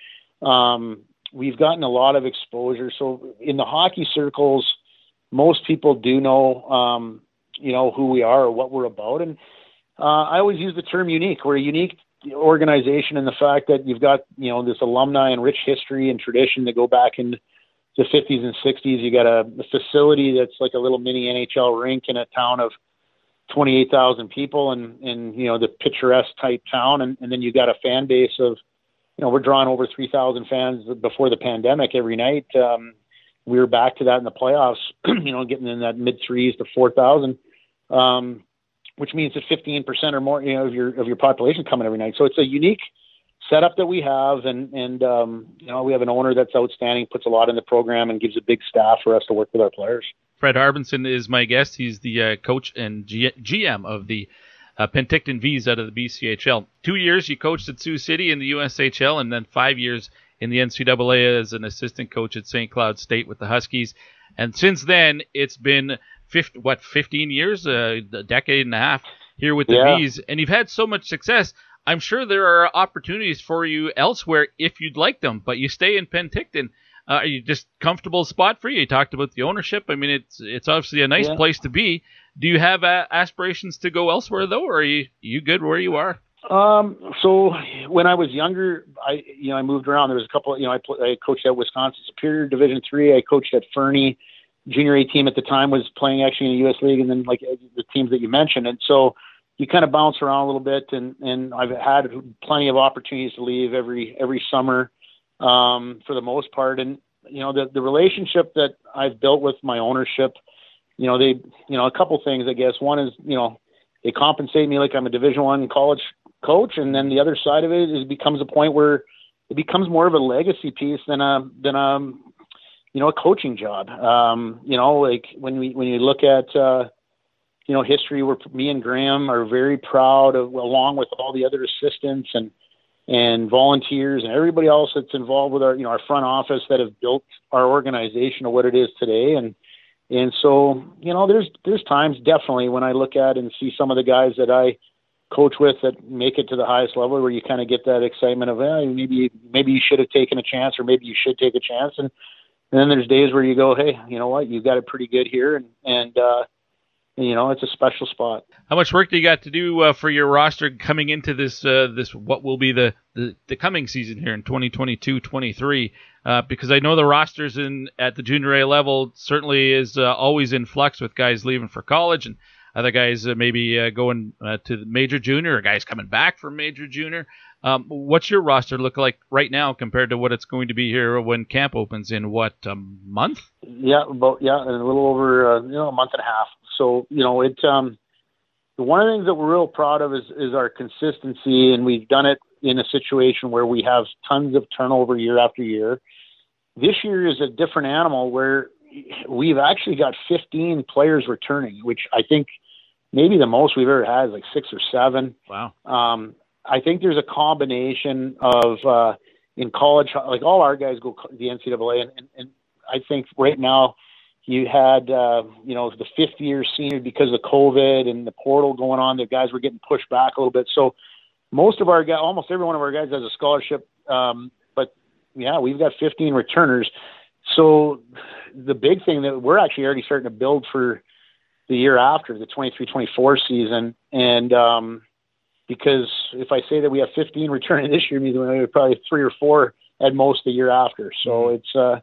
Speaker 12: um, we've gotten a lot of exposure. So in the hockey circles, most people do know, um, you know, who we are or what we're about. And uh, I always use the term unique. We're a unique organization in the fact that you've got, you know, this alumni and rich history and tradition that go back in the 50s and 60s. You got a, a facility that's like a little mini NHL rink in a town of 28,000 people and, and, you know, the picturesque type town. And, and then you got a fan base of, you know, we're drawing over 3,000 fans before the pandemic every night. Um, we were back to that in the playoffs, you know, getting in that mid threes to 4,000, um, which means that 15% or more, you know, of your, of your population coming every night. So it's a unique setup that we have. And, and, um, you know, we have an owner that's outstanding, puts a lot in the program and gives a big staff for us to work with our players.
Speaker 1: Fred Harbinson is my guest. He's the uh, coach and G- GM of the uh, Penticton Vees out of the BCHL. Two years you coached at Sioux City in the USHL, and then five years in the NCAA as an assistant coach at St. Cloud State with the Huskies. And since then, it's been 50, what 15 years, uh, a decade and a half here with the yeah. Vees, and you've had so much success. I'm sure there are opportunities for you elsewhere if you'd like them, but you stay in Penticton. Uh, are you just comfortable spot for you? You talked about the ownership. I mean, it's it's obviously a nice yeah. place to be. Do you have uh, aspirations to go elsewhere though, or are you you good where you are?
Speaker 12: Um, so when I was younger, I you know I moved around. There was a couple. You know, I, pl- I coached at Wisconsin Superior Division three. I coached at Fernie. Junior A team at the time was playing actually in the U.S. League, and then like the teams that you mentioned. And so you kind of bounce around a little bit. And and I've had plenty of opportunities to leave every every summer, um, for the most part. And you know the the relationship that I've built with my ownership. You know they you know a couple things I guess. One is you know they compensate me like I'm a Division One college coach, and then the other side of it is it becomes a point where it becomes more of a legacy piece than a than a you know a coaching job. Um, you know, like when we when you look at uh, you know, history where me and Graham are very proud of, along with all the other assistants and and volunteers and everybody else that's involved with our, you know, our front office that have built our organization to what it is today. And and so, you know, there's there's times definitely when I look at and see some of the guys that I coach with that make it to the highest level where you kind of get that excitement of eh, maybe maybe you should have taken a chance or maybe you should take a chance. And, and then there's days where you go hey you know what? You've got it pretty good here. And and uh you know it's a special spot
Speaker 1: How much work do you got to do uh, for your roster coming into this uh, this what will be the, the, the coming season here in 2022-23? Uh, because I know the rosters in at the junior A level certainly is uh, always in flux with guys leaving for college and other guys uh, maybe uh, going uh, to the major junior or guys coming back from major junior. Um, what's your roster look like right now compared to what it's going to be here when camp opens in what a month?
Speaker 12: yeah about yeah a little over uh, you know a month and a half so you know it um one of the things that we're real proud of is is our consistency and we've done it in a situation where we have tons of turnover year after year this year is a different animal where we've actually got 15 players returning which i think maybe the most we've ever had is like six or seven
Speaker 1: Wow.
Speaker 12: um, I think there's a combination of uh, in college, like all our guys go the NCAA, and, and, and I think right now you had uh, you know the fifth year senior because of COVID and the portal going on. The guys were getting pushed back a little bit, so most of our guys, almost every one of our guys has a scholarship. Um, but yeah, we've got 15 returners. So the big thing that we're actually already starting to build for the year after the 23-24 season, and um, because if I say that we have 15 returning this year, means we have probably three or four at most the year after. So it's uh,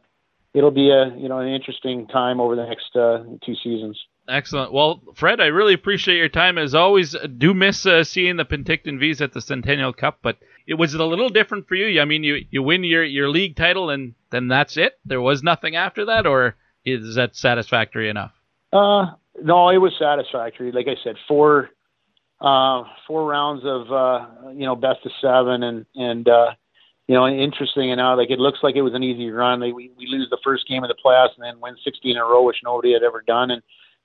Speaker 12: it'll be a you know an interesting time over the next uh, two seasons.
Speaker 1: Excellent. Well, Fred, I really appreciate your time as always. Do miss uh, seeing the Penticton Vees at the Centennial Cup, but it was a little different for you. I mean, you you win your your league title and then that's it. There was nothing after that, or is that satisfactory enough?
Speaker 12: Uh, no, it was satisfactory. Like I said, four uh, four rounds of uh, you know best of seven, and and uh, you know interesting enough, like it looks like it was an easy run. Like we we lose the first game of the playoffs and then win 16 in a row, which nobody had ever done. And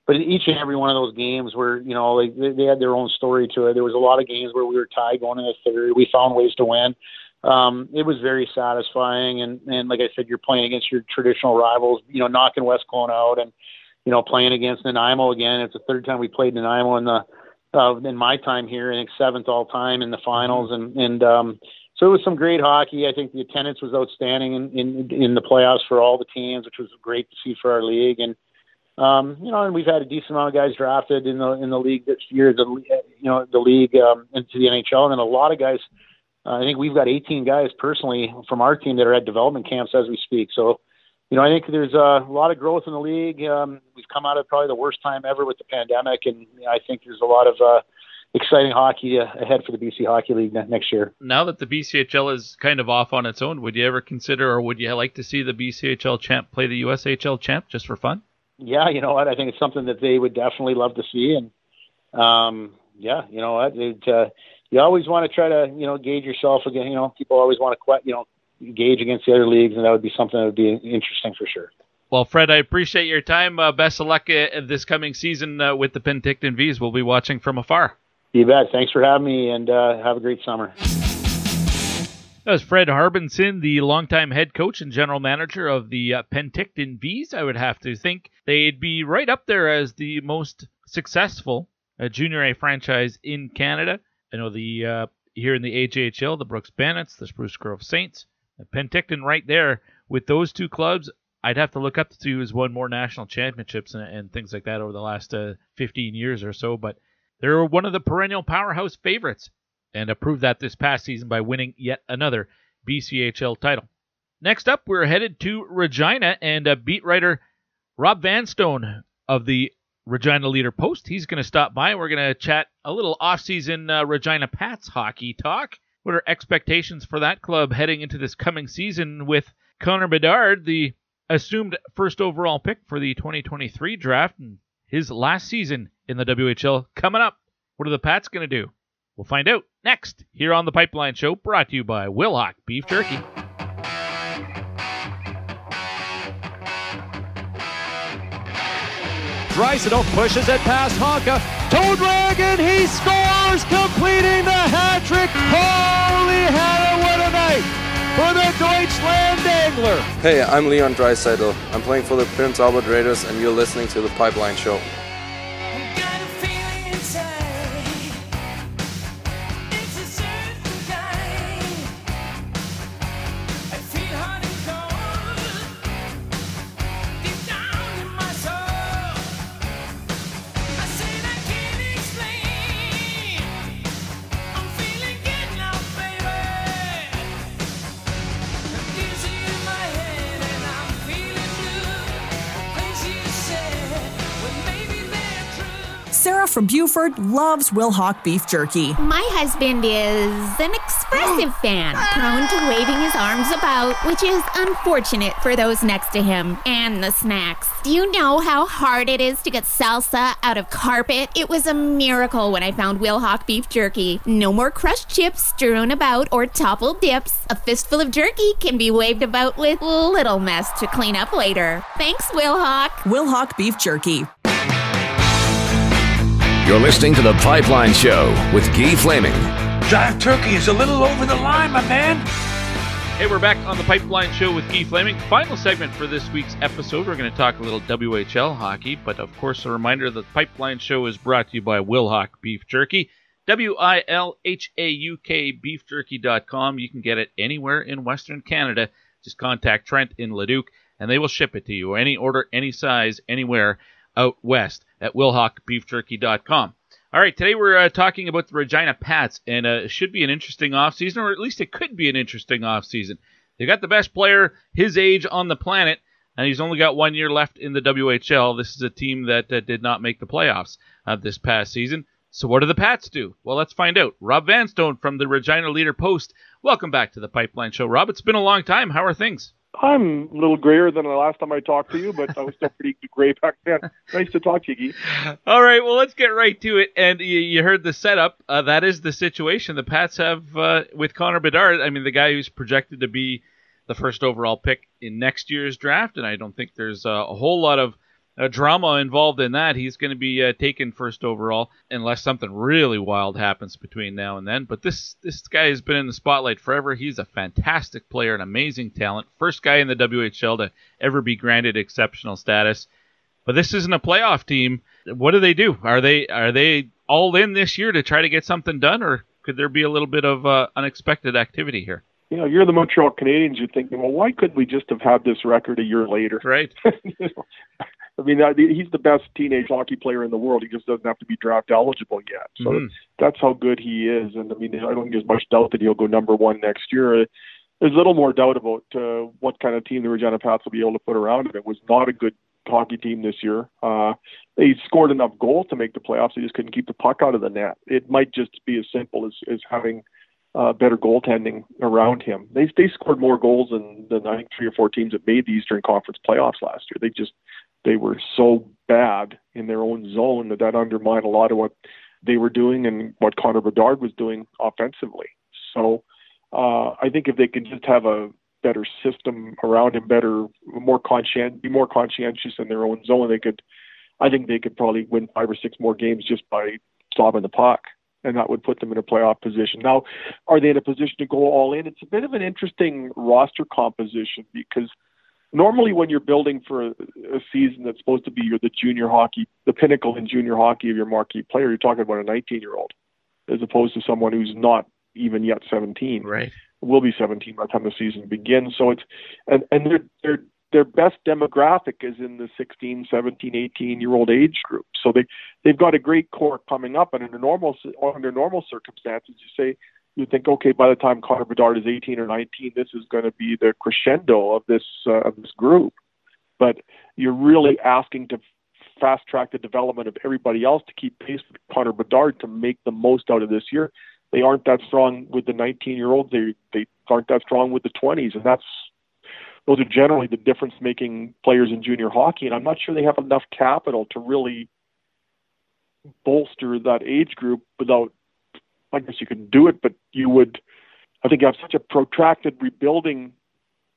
Speaker 12: but each and every one of those games were you know like they, they had their own story to it. There was a lot of games where we were tied going into the third. We found ways to win. Um, it was very satisfying, and and like I said, you're playing against your traditional rivals. You know, knocking West Kelowna out, and you know playing against Nanaimo again. It's the third time we played Nanaimo in the uh, in my time here, I think seventh all time in the finals, and and um, so it was some great hockey. I think the attendance was outstanding in, in in the playoffs for all the teams, which was great to see for our league. And um, you know, and we've had a decent amount of guys drafted in the in the league this year, the you know the league um, into the NHL, and then a lot of guys. Uh, I think we've got 18 guys personally from our team that are at development camps as we speak. So you know, I think there's a lot of growth in the league. Um, we've come out of probably the worst time ever with the pandemic, and I think there's a lot of uh, exciting hockey uh, ahead for the BC Hockey League next year.
Speaker 1: Now that the BCHL is kind of off on its own, would you ever consider, or would you like to see the BCHL champ play the USHL champ just for fun?
Speaker 12: Yeah, you know what? I think it's something that they would definitely love to see, and um, yeah, you know what? It, uh, you always want to try to you know gauge yourself again. You know, people always want to you know gauge against the other leagues, and that would be something that would be interesting for sure.
Speaker 1: Well, Fred, I appreciate your time. Uh, best of luck uh, this coming season uh, with the Penticton Vees. We'll be watching from afar.
Speaker 12: You bet. Thanks for having me, and uh, have a great summer.
Speaker 1: That was Fred Harbinson, the longtime head coach and general manager of the uh, Penticton Vees. I would have to think they'd be right up there as the most successful uh, junior A franchise in Canada. I know the uh, here in the AJHL, the Brooks Bandits, the Spruce Grove Saints, Penticton right there with those two clubs. I'd have to look up to who's won more national championships and, and things like that over the last uh, 15 years or so. But they're one of the perennial powerhouse favorites and proved that this past season by winning yet another BCHL title. Next up, we're headed to Regina and uh, beat writer Rob Vanstone of the Regina Leader Post. He's going to stop by. and We're going to chat a little off-season uh, Regina Pats hockey talk. What are expectations for that club heading into this coming season with Connor Bedard, the assumed first overall pick for the 2023 draft, and his last season in the WHL coming up? What are the Pats going to do? We'll find out next here on the Pipeline Show, brought to you by Wilhauk Beef Jerky.
Speaker 13: Drysdale pushes it past Honka. Toe drag and he scores, completing the hat trick. Holy Hannah, what a night for the
Speaker 14: Hey, I'm Leon Draisaitl. I'm playing for the Prince Albert Raiders, and you're listening to the Pipeline Show.
Speaker 15: From Buford loves Wilhauk beef jerky.
Speaker 16: My husband is an expressive fan, prone to waving his arms about, which is unfortunate for those next to him and the snacks. Do you know how hard it is to get salsa out of carpet? It was a miracle when I found Wilhauk beef jerky. No more crushed chips strewn about or toppled dips. A fistful of jerky can be waved about with little mess to clean up later. Thanks, Wilhauk.
Speaker 15: Wilhauk beef jerky.
Speaker 10: You're listening to The Pipeline Show with Guy Flaming.
Speaker 17: Jive Turkey is a little over the line, my man.
Speaker 1: Hey, we're back on the Pipeline Show with Guy Flaming. Final segment for this week's episode. We're going to talk a little WHL hockey, but of course, a reminder that the Pipeline Show is brought to you by Wilhauk Beef Jerky. W I L H A U K beefjerky.com. You can get it anywhere in Western Canada. Just contact Trent in Leduc and they will ship it to you. Any order, any size, anywhere out west at wilhaukbeefjerky.com. All right, today we're uh, talking about the Regina Pats, and uh, it should be an interesting offseason, or at least it could be an interesting offseason. They got the best player his age on the planet, and he's only got one year left in the WHL. This is a team that uh, did not make the playoffs uh, this past season. So what do the Pats do? Well, let's find out. Rob Vanstone from the Regina Leader Post. Welcome back to the Pipeline Show, Rob. It's been a long time. How are things?
Speaker 18: I'm a little grayer than the last time I talked to you, but I was still pretty gray back then. Nice to talk to you.
Speaker 1: All right, well, let's get right to it. And you, you heard the setup. Uh, that is the situation the Pats have uh, with Connor Bedard. I mean, the guy who's projected to be the first overall pick in next year's draft, and I don't think there's uh, a whole lot of uh, drama involved in that. He's going to be uh, taken first overall unless something really wild happens between now and then. But this this guy has been in the spotlight forever. He's a fantastic player, an amazing talent, first guy in the WHL to ever be granted exceptional status. But this isn't a playoff team. What do they do? Are they are they all in this year to try to get something done, or could there be a little bit of uh, unexpected activity here?
Speaker 18: You know, you're the Montreal Canadiens. You're thinking, well, why couldn't we just have had this record a year later?
Speaker 1: Right.
Speaker 18: you know, I mean, he's the best teenage hockey player in the world. He just doesn't have to be draft eligible yet. So
Speaker 1: Mhm.
Speaker 18: that's how good he is. And I mean, I don't think there's much doubt that he'll go number one next year. There's a little more doubt about uh, what kind of team the Regina Pats will be able to put around him. It was not a good hockey team this year. Uh, they scored enough goals to make the playoffs. They just couldn't keep the puck out of the net. It might just be as simple as, as having uh, better goaltending around him. They they scored more goals than, than I think three or four teams that made the Eastern Conference playoffs last year. They just they were so bad in their own zone that that undermined a lot of what they were doing and what Connor Bedard was doing offensively. So uh, I think if they can just have a better system around him, better, more conscient, be more conscientious in their own zone, they could. I think they could probably win five or six more games just by stopping the puck, and that would put them in a playoff position. Now, are they in a position to go all in? It's a bit of an interesting roster composition because normally when you're building for a, a season that's supposed to be your, the junior hockey, the pinnacle in junior hockey of your marquee player, you're talking about a 19 year old as opposed to someone who's not even yet 17.
Speaker 1: Right.
Speaker 18: Will be 17 by the time the season begins. So it's and and their their their best demographic is in the 16, 17, 18 year old age group. So they they've got a great core coming up, and under normal under normal circumstances, you say you think, okay, by the time Connor Bedard is 18 or 19, this is going to be the crescendo of this uh, of this group. But you're really asking to fast track the development of everybody else to keep pace with Connor Bedard to make the most out of this year. They aren't that strong with the 19 year olds. They they aren't that strong with the 20s, and that's those are generally the difference making players in junior hockey. And I'm not sure they have enough capital to really bolster that age group without. I guess you can do it, but you would. I think you have such a protracted rebuilding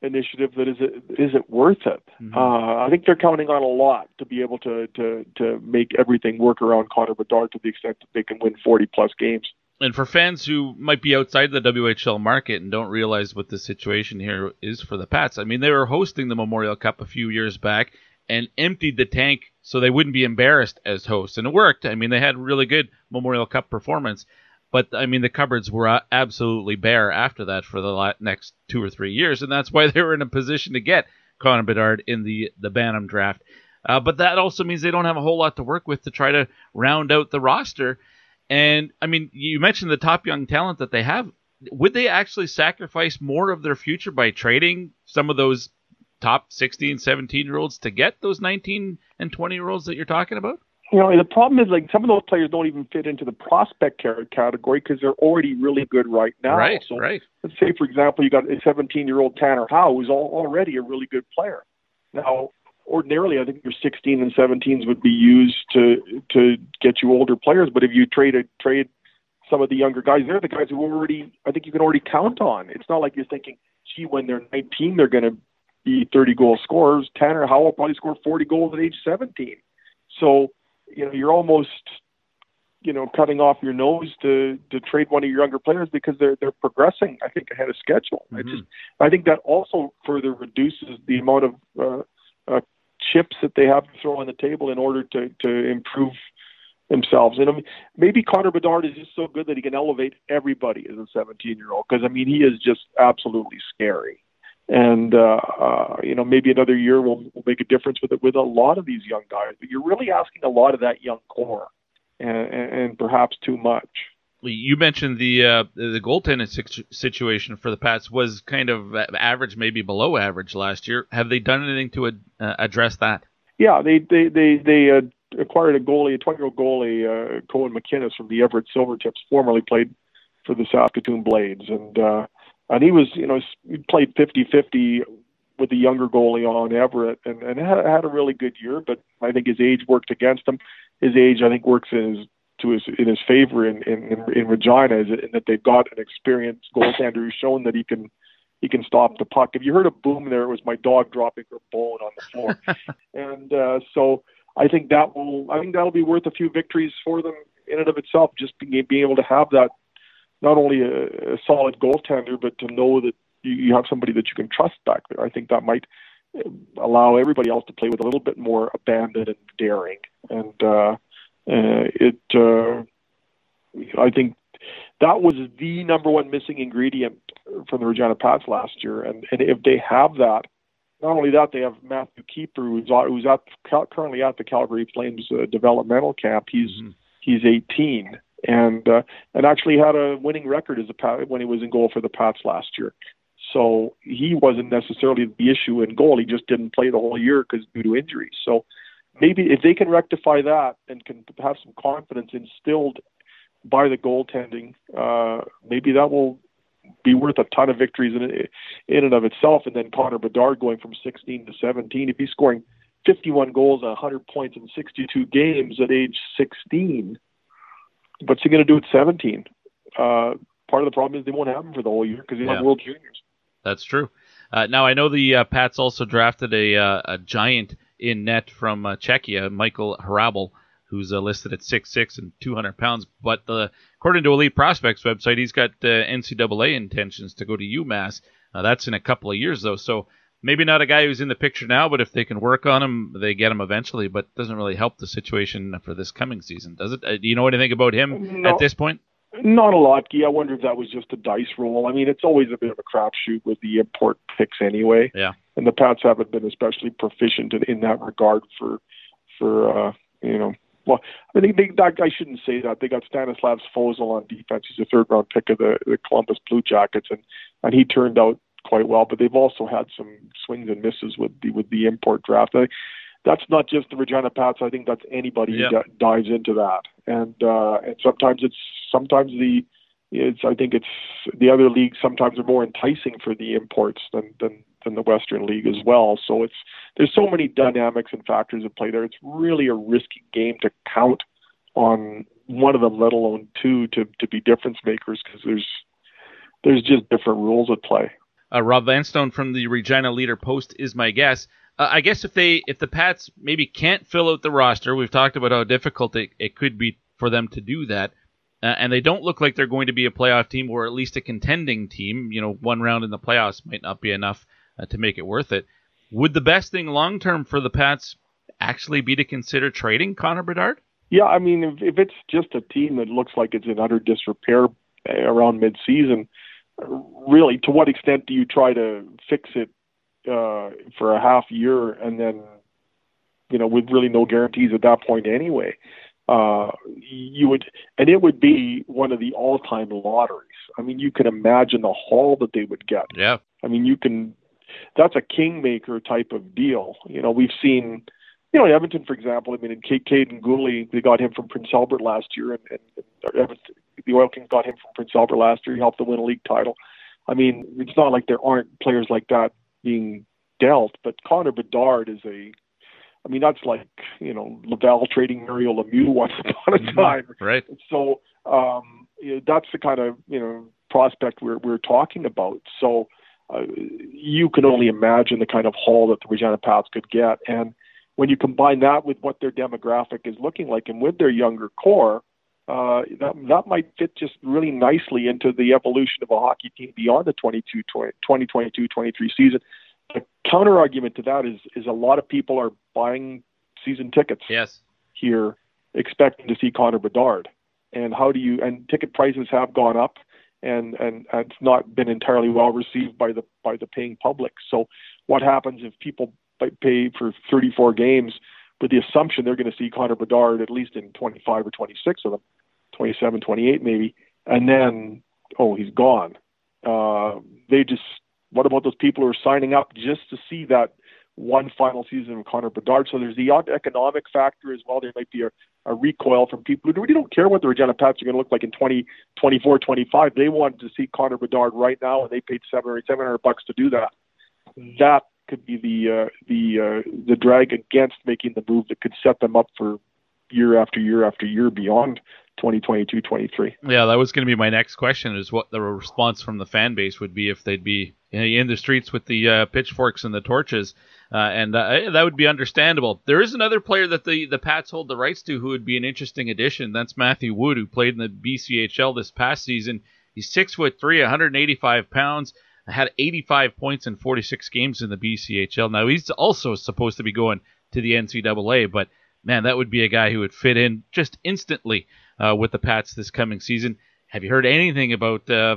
Speaker 18: initiative that is it is it worth it?
Speaker 1: Mm-hmm.
Speaker 18: Uh, I think they're counting on a lot to be able to to to make everything work around Connor Bedard to the extent that they can win 40 plus games.
Speaker 1: And for fans who might be outside the WHL market and don't realize what the situation here is for the Pats, I mean, they were hosting the Memorial Cup a few years back and emptied the tank so they wouldn't be embarrassed as hosts. And it worked. I mean, they had really good Memorial Cup performance. But I mean, the cupboards were absolutely bare after that for the next two or three years, and that's why they were in a position to get Connor Bedard in the the Bantam draft. Uh, but that also means they don't have a whole lot to work with to try to round out the roster. And I mean, you mentioned the top young talent that they have. Would they actually sacrifice more of their future by trading some of those top 16, 17 year olds to get those 19 and 20 year olds that you're talking about?
Speaker 18: You know, the problem is like some of those players don't even fit into the prospect category because they're already really good right now.
Speaker 1: Right,
Speaker 18: so
Speaker 1: right.
Speaker 18: Let's say, for example, you got a 17-year-old Tanner Howe who's already a really good player. Now, ordinarily, I think your 16 and 17s would be used to to get you older players. But if you trade a, trade some of the younger guys, they're the guys who already I think you can already count on. It's not like you're thinking, gee, when they're 19, they're going to be 30 goal scorers. Tanner Howe will probably score 40 goals at age 17. So you know, you're almost, you know, cutting off your nose to to trade one of your younger players because they're they're progressing. I think ahead of schedule.
Speaker 1: Mm-hmm.
Speaker 18: I just I think that also further reduces the amount of uh, uh, chips that they have to throw on the table in order to to improve themselves. And I mean, maybe Connor Bedard is just so good that he can elevate everybody as a 17 year old because I mean he is just absolutely scary and uh, uh, you know maybe another year will, will make a difference with it with a lot of these young guys. But you're really asking a lot of that young core, and, and perhaps too much.
Speaker 1: You mentioned the uh, the goaltending situation for the Pats was kind of average, maybe below average last year. Have they done anything to uh, address that?
Speaker 18: Yeah, they they they they uh, acquired a goalie, a 20 year old goalie, uh, Koen MacInnes from the Everett Silvertips, formerly played for the Saskatoon Blades, and uh, and he was, you know, he played 50-50 with the younger goalie on Everett, and and had, had a really good year. But I think his age worked against him. His age, I think, works in his to his in his favor in in, in Regina, is in that they've got an experienced goaltender who's shown that he can he can stop the puck. If you heard a boom there, it was my dog dropping her bone on the floor, and uh, so I think that will I think that'll be worth a few victories for them in and of itself. Just being being able to have that not only a, a solid goaltender, but to know that you, you have somebody that you can trust back there. I think that might uh, allow everybody else to play with a little bit more abandon and daring. And uh, uh, it, uh, I think that was the number one missing ingredient from the Regina Pats last year. And, and if they have that, not only that, they have Matthew Kieper, who's, who's at, currently at the Calgary Flames uh, developmental camp. He's mm-hmm. he's 18, and uh, and actually had a winning record as a when he was in goal for the Pats last year. So he wasn't necessarily the issue in goal. He just didn't play the whole year because due to injuries. So maybe if they can rectify that and can have some confidence instilled by the goaltending, uh, maybe that will be worth a ton of victories in, in and of itself. And then Connor Bedard going from 16 to 17, if he's scoring 51 goals 100 points in 62 games at age 16, what's he going to do at 17? Uh, part of the problem is they won't have him for the whole year because he's
Speaker 1: Yeah.
Speaker 18: on World Juniors.
Speaker 1: That's true. Uh, now I know the uh, Pats also drafted a uh, a giant in net from uh, Czechia, Michael Hrabal, who's uh, listed at 6'6 and 200 pounds. But according to Elite Prospects website, he's got uh, NCAA intentions to go to UMass. Uh, that's in a couple of years though, so maybe not a guy who's in the picture now, but if they can work on him, they get him eventually. But it doesn't really help the situation for this coming season, does it? Uh, do you know anything about him
Speaker 18: No.
Speaker 1: at this point?
Speaker 18: Not a lot, Guy. I wonder if that was just a dice roll. I mean, it's always a bit of a crapshoot with the import picks anyway.
Speaker 1: Yeah.
Speaker 18: And the Pats haven't been especially proficient in, in that regard for, for uh, you know, well, I think they, that, I shouldn't say that. They got Stanislav Svozil on defense. He's a third round pick of the, the Columbus Blue Jackets, and and he turned out quite well. But they've also had some swings and misses with the with the import draft. I, that's not just the Regina Pats. I think that's anybody
Speaker 1: Yeah.
Speaker 18: who di- dives into that. And uh, and sometimes it's sometimes the it's I think it's the other leagues sometimes are more enticing for the imports than than than the Western League as well. So it's there's so many dynamics and factors at play there. It's really a risky game to count on one of them, let alone two, to to be difference makers because there's there's just different rules at play.
Speaker 1: Uh, Rob Vanstone from the Regina Leader Post is my guest. Uh, I guess if they if the Pats maybe can't fill out the roster, we've talked about how difficult it, it could be for them to do that, uh, and they don't look like they're going to be a playoff team or at least a contending team. You know, one round in the playoffs might not be enough uh, to make it worth it. Would the best thing long term for the Pats actually be to consider trading Connor Bedard?
Speaker 18: Yeah, I mean, if, if it's just a team that looks like it's in utter disrepair uh, around midseason, really, to what extent do you try to fix it uh, for a half year and then, you know, with really no guarantees at that point anyway? Uh, you would, and it would be one of the all-time lotteries. I mean, you can imagine the haul that they would get.
Speaker 1: Yeah.
Speaker 18: I mean, you can. That's a kingmaker type of deal. You know, we've seen you know, Edmonton, for example, I mean, in Kaiden Guhle, they got him from Prince Albert last year, and, and, the Oil Kings got him from Prince Albert last year. He helped them win a league title. I mean, it's not like there aren't players like that being dealt, but Connor Bedard is a, I mean, that's like, you know, Laval trading Mario Lemieux once upon a time.
Speaker 1: Right.
Speaker 18: So um, you know, that's the kind of, you know, prospect we're, we're talking about. So uh, you can only imagine the kind of haul that the Regina Pats could get. And, when you combine that with what their demographic is looking like and with their younger core, uh, that, that might fit just really nicely into the evolution of a hockey team beyond the 22, 2022 23 season. The counter argument to that is is a lot of people are buying season tickets
Speaker 1: yes.
Speaker 18: here expecting to see Connor Bedard. And how do you and ticket prices have gone up and, and and it's not been entirely well received by the by the paying public. So what happens if people pay for 34 games with the assumption they're going to see Connor Bedard at least in 25 or 26 of them, 27, 28 maybe, and then oh he's gone. Uh, they just what about those people who are signing up just to see that one final season of Connor Bedard? So there's the economic factor as well. There might be a, a recoil from people who really don't care what the Regina Pats are going to look like in 20, 24, 25. They wanted to see Connor Bedard right now, and they paid seven or seven hundred bucks to do that. That could be the uh, the uh, the drag against making the move that could set them up for year after year after year beyond 2022 23
Speaker 1: yeah that was going to be my next question is what the response from the fan base would be if they'd be in the streets with the uh, pitchforks and the torches. Uh, and uh, that would be understandable. There is another player that the the pats hold the rights to who would be an interesting addition. That's matthew wood who played in the bchl this past season. He's six foot three 185 pounds had 85 points in 46 games in the BCHL. Now he's also supposed to be going to the NCAA, but man, that would be a guy who would fit in just instantly uh, with the Pats this coming season. Have you heard anything about uh,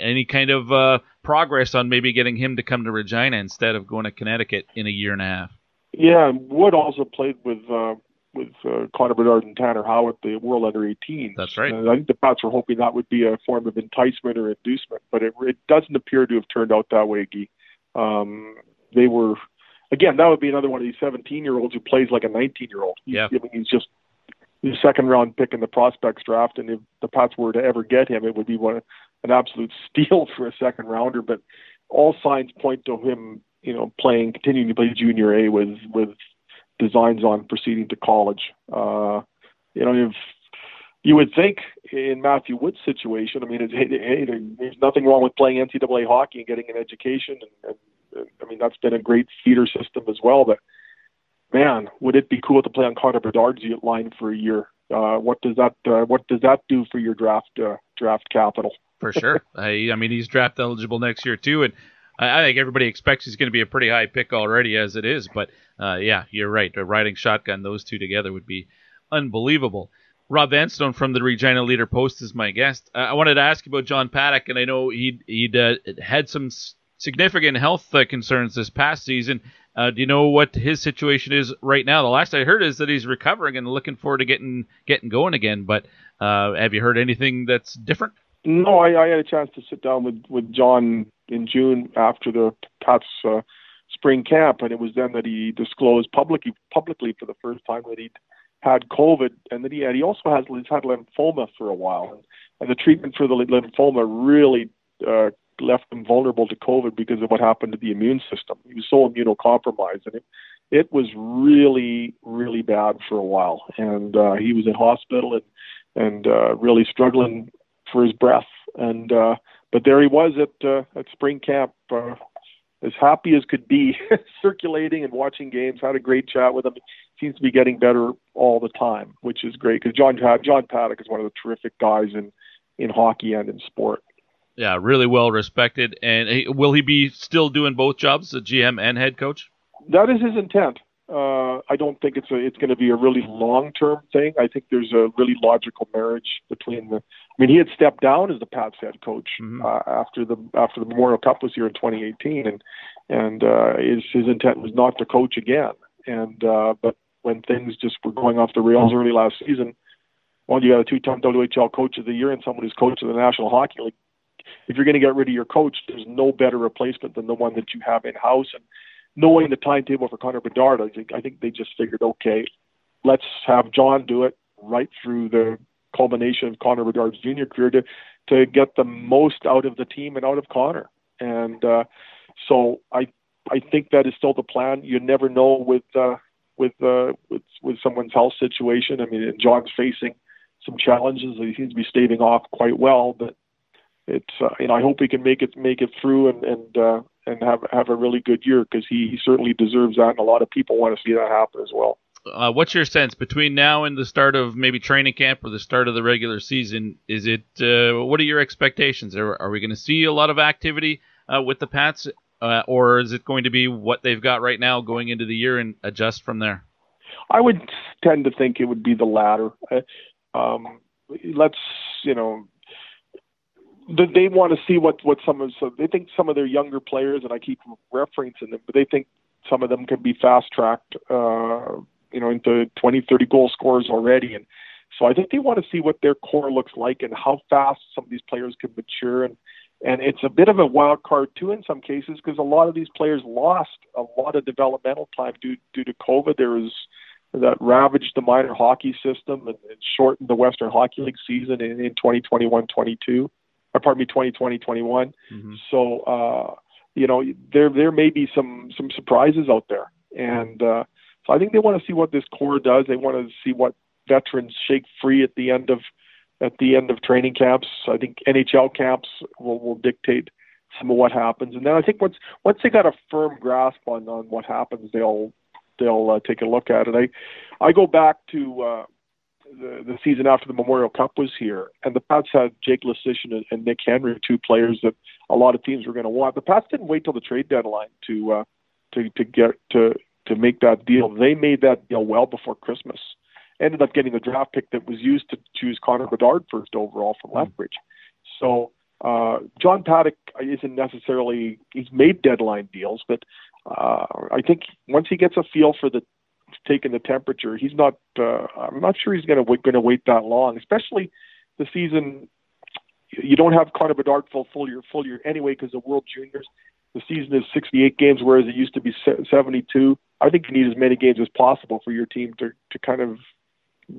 Speaker 1: any kind of uh, progress on maybe getting him to come to Regina instead of going to Connecticut in a year and a half?
Speaker 18: Yeah, Wood also played with uh, with uh, Connor Bedard and Tanner Howe at the World Under 18.
Speaker 1: That's right.
Speaker 18: And I think the Pats were hoping that would be a form of enticement or inducement, but it, it doesn't appear to have turned out that way, Guy. Um, they were, again, that would be another one of these 17 year olds who plays like a 19 year old.
Speaker 1: Yeah.
Speaker 18: I mean, he's just the second round pick in the prospects draft, and if the Pats were to ever get him, it would be one an absolute steal for a second rounder. But all signs point to him, you know, playing, continuing to play junior A with with designs on proceeding to college. Uh, you know, if you would think in Matthew Wood's situation, I mean, it's, hey, there's nothing wrong with playing NCAA hockey and getting an education, and, and I mean that's been a great feeder system as well. But man, would it be cool to play on Connor Bedard's line for a year? Uh, what does that uh, What does that do for your draft uh, draft capital?
Speaker 1: For sure. I, I mean, he's draft eligible next year too, and I, I think everybody expects he's going to be a pretty high pick already as it is. But uh, yeah, you're right. A riding shotgun, those two together would be unbelievable. Rob Vanstone from the Regina Leader Post is my guest. I wanted to ask about John Paddock, and I know he'd, he'd uh, had some significant health uh, concerns this past season. Uh, do you know what his situation is right now? The last I heard is that he's recovering and looking forward to getting getting going again. But uh, have you heard anything that's different?
Speaker 18: No, I, I, had a chance to sit down with, with John in June after the Pats uh, spring camp, and it was then that he disclosed publicly publicly for the first time that he'd had COVID, and that he had he also has he's had lymphoma for a while, and, and the treatment for the lymphoma really uh, left him vulnerable to COVID because of what happened to the immune system. He was so immunocompromised, and it it was really really bad for a while, and uh, he was in hospital and and uh, really struggling for his breath, and uh, but there he was at uh, at spring camp, uh, as happy as could be, circulating and watching games. Had a great chat with him. Seems to be getting better all the time, which is great because John John Paddock is one of the terrific guys in in hockey and in sport.
Speaker 1: Yeah, really well respected. And he, will he be still doing both jobs, the GM and head coach?
Speaker 18: That is his intent. Uh, I don't think it's a it's going to be a really long term thing. I think there's a really logical marriage between the. I mean, he had stepped down as the Pats head coach
Speaker 1: Mm-hmm.
Speaker 18: uh, after the after the Memorial Cup was here in 2018, and and uh, his his intent was not to coach again. And uh, but when things just were going off the rails early last season, well, you got a two-time WHL coach of the year and someone who's coach of the National Hockey League. If you're going to get rid of your coach, there's no better replacement than the one that you have in house. And knowing the timetable for Connor Bedard, I think I think they just figured, okay, let's have John do it right through the culmination of Connor Bedard's junior career to to get the most out of the team and out of Connor. And uh, so I I think that is still the plan. You never know with uh, with uh, with with someone's health situation. I mean, John's facing some challenges he seems to be staving off quite well, but it's uh, you know I hope he can make it make it through and and uh, and have have a really good year because he, he certainly deserves that, and a lot of people want to see that happen as well.
Speaker 1: Uh, what's your sense between now and the start of maybe training camp or the start of the regular season? Is it uh, what are your expectations? Are, are we going to see a lot of activity uh, with the Pats, uh, or is it going to be what they've got right now going into the year and adjust from there?
Speaker 18: I would tend to think it would be the latter. Uh, um, let's you know they, want to see what what some of so they think some of their younger players and I keep referencing them, but they think some of them can be fast tracked, uh, you know, into 20, 30 goal scorers already, and so I think they want to see what their core looks like and how fast some of these players can mature and. And it's a bit of a wild card too in some cases because a lot of these players lost a lot of developmental time due due to COVID. There was that ravaged the minor hockey system and, and shortened the Western Hockey League season in, in 2021-22, or pardon me, 2020-21. So uh, you know there there may be some some surprises out there, and uh, so I think they want to see what this core does. They want to see what veterans shake free at the end of at the end of training camps. I think NHL camps will will dictate some of what happens, and then I think once once they got a firm grasp on on what happens, they'll they'll uh, take a look at it. I I go back to uh, the the season after the Memorial Cup was here, and the Pats had Jake Leschyshyn and, and Nick Henry, two players that a lot of teams were going to want. The Pats didn't wait till the trade deadline to uh, to to get to to make that deal. They made that deal well before Christmas. Ended up getting the draft pick that was used to choose Connor Bedard first overall from Lethbridge. So uh, John Paddock isn't necessarily he's made deadline deals, but uh, I think once he gets a feel for the taking the temperature, he's not. Uh, I'm not sure he's going to going to wait that long, especially the season. You don't have Connor Bedard full full year full year anyway because the World Juniors. The season is 68 games, whereas it used to be 72. I think you need as many games as possible for your team to to kind of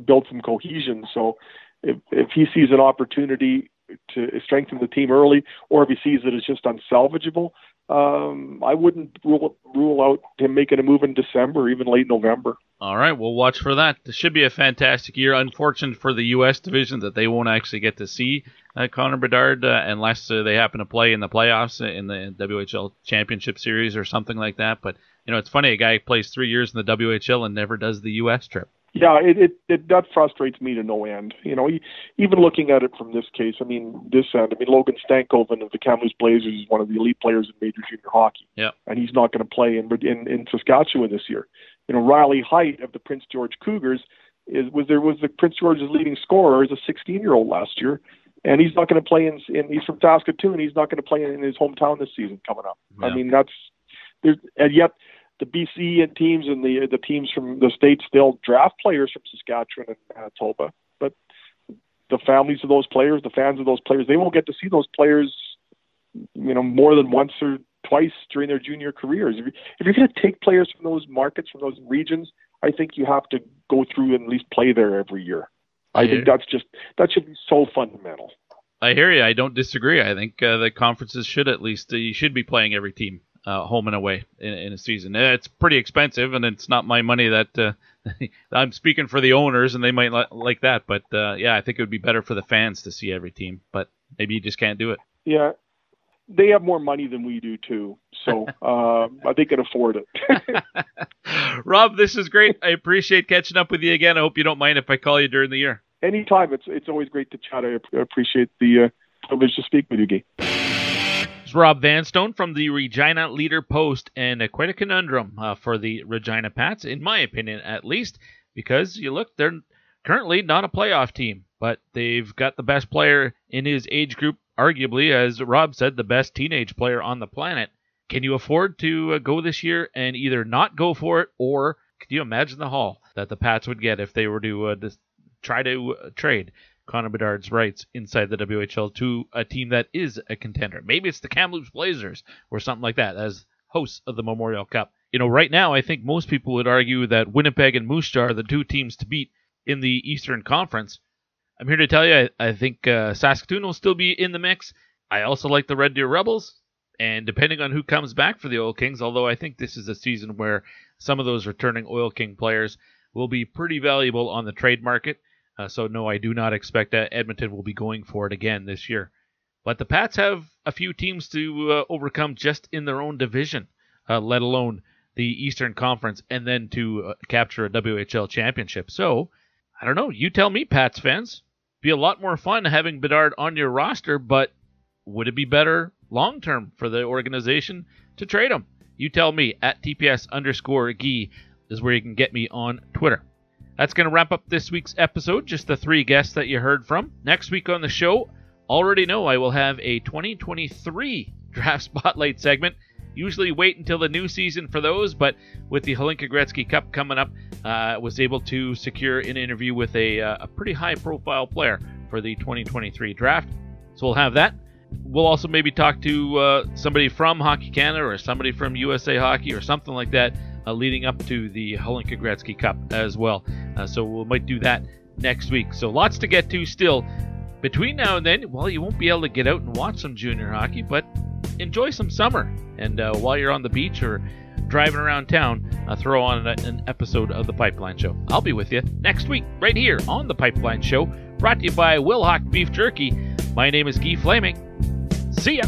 Speaker 18: build some cohesion. So if if he sees an opportunity to strengthen the team early, or if he sees that it's just unsalvageable, um, I wouldn't rule rule out him making a move in December, even late November.
Speaker 1: All right, we'll watch for that. This should be a fantastic year. Unfortunate for the U.S. division that they won't actually get to see uh, Connor Bedard uh, unless uh, they happen to play in the playoffs in the WHL Championship Series or something like that. But you know, it's funny a guy plays three years in the WHL and never does the U.S. trip.
Speaker 18: Yeah, it, it, it that frustrates me to no end. You know, even looking at it from this case, I mean, this end, I mean, Logan Stankoven of the Kamloops Blazers is one of the elite players in major junior hockey.
Speaker 1: Yeah.
Speaker 18: and he's not going to play in, in in Saskatchewan this year. You know, Riley Heidt of the Prince George Cougars is was there was the Prince George's leading scorer as a 16 year old last year, and he's not going to play in, in. He's from Saskatoon. He's not going to play in, in his hometown this season coming up. I mean, that's there's and yet the BC and teams and the the teams from the states they'll draft players from Saskatchewan and Manitoba, but the families of those players, the fans of those players, they won't get to see those players, you know, more than once or twice during their junior careers. If, you, if you're going to take players from those markets, from those regions, I think you have to go through and at least play there every year. I
Speaker 1: Yeah.
Speaker 18: think that's just that should be so fundamental.
Speaker 1: I hear you. I don't disagree. I think uh, the conferences should at least uh, you should be playing every team uh, home and away in, in a season. It's pretty expensive, and it's not my money that uh, I'm speaking for the owners, and they might li- like that. But uh, yeah, I think it would be better for the fans to see every team. But maybe you just can't do it.
Speaker 18: Yeah, they have more money than we do too, so uh, they can afford it.
Speaker 1: Rob, this is great. I appreciate catching up with you again. I hope you don't mind if I call you during the year.
Speaker 18: Anytime. It's it's always great to chat. I appreciate the uh, privilege to speak with you, Guy.
Speaker 1: It's Rob Vanstone from the Regina Leader Post, and uh, quite a conundrum uh, for the Regina Pats, in my opinion, at least, because you look, they're currently not a playoff team, but they've got the best player in his age group, arguably, as Rob said, the best teenage player on the planet. Can you afford to uh, go this year and either not go for it, or can you imagine the haul that the Pats would get if they were to uh, try to uh, trade Connor Bedard's rights inside the WHL to a team that is a contender? Maybe it's the Kamloops Blazers or something like that as hosts of the Memorial Cup. You know, right now, I think most people would argue that Winnipeg and Moose Jaw are the two teams to beat in the Eastern Conference. I'm here to tell you, I, I think uh, Saskatoon will still be in the mix. I also like the Red Deer Rebels. And depending on who comes back for the Oil Kings, although I think this is a season where some of those returning Oil King players will be pretty valuable on the trade market. Uh, so, no, I do not expect that Edmonton will be going for it again this year. But the Pats have a few teams to uh, overcome just in their own division, uh, let alone the Eastern Conference, and then to uh, capture a WHL championship. So, I don't know. You tell me, Pats fans. Be a lot more fun having Bedard on your roster, but would it be better long term for the organization to trade him? You tell me at TPS underscore Gee is where you can get me on Twitter. That's going to wrap up this week's episode. Just the three guests that you heard from. Next week on the show, already know I will have a 2023 draft spotlight segment. Usually wait until the new season for those, but with the Hlinka Gretzky Cup coming up, uh, was able to secure an interview with a, uh, a pretty high profile player for the 2023 draft. So we'll have that. We'll also maybe talk to uh, somebody from Hockey Canada or somebody from USA Hockey or something like that leading up to the Hlinka Gretzky Cup as well. Uh, so we might do that next week. So lots to get to still. Between now and then, well, you won't be able to get out and watch some junior hockey, but enjoy some summer. And uh, while you're on the beach or driving around town, uh, throw on an episode of The Pipeline Show. I'll be with you next week, right here on The Pipeline Show, brought to you by Wilhauk Beef Jerky. My name is Guy Flaming. See ya.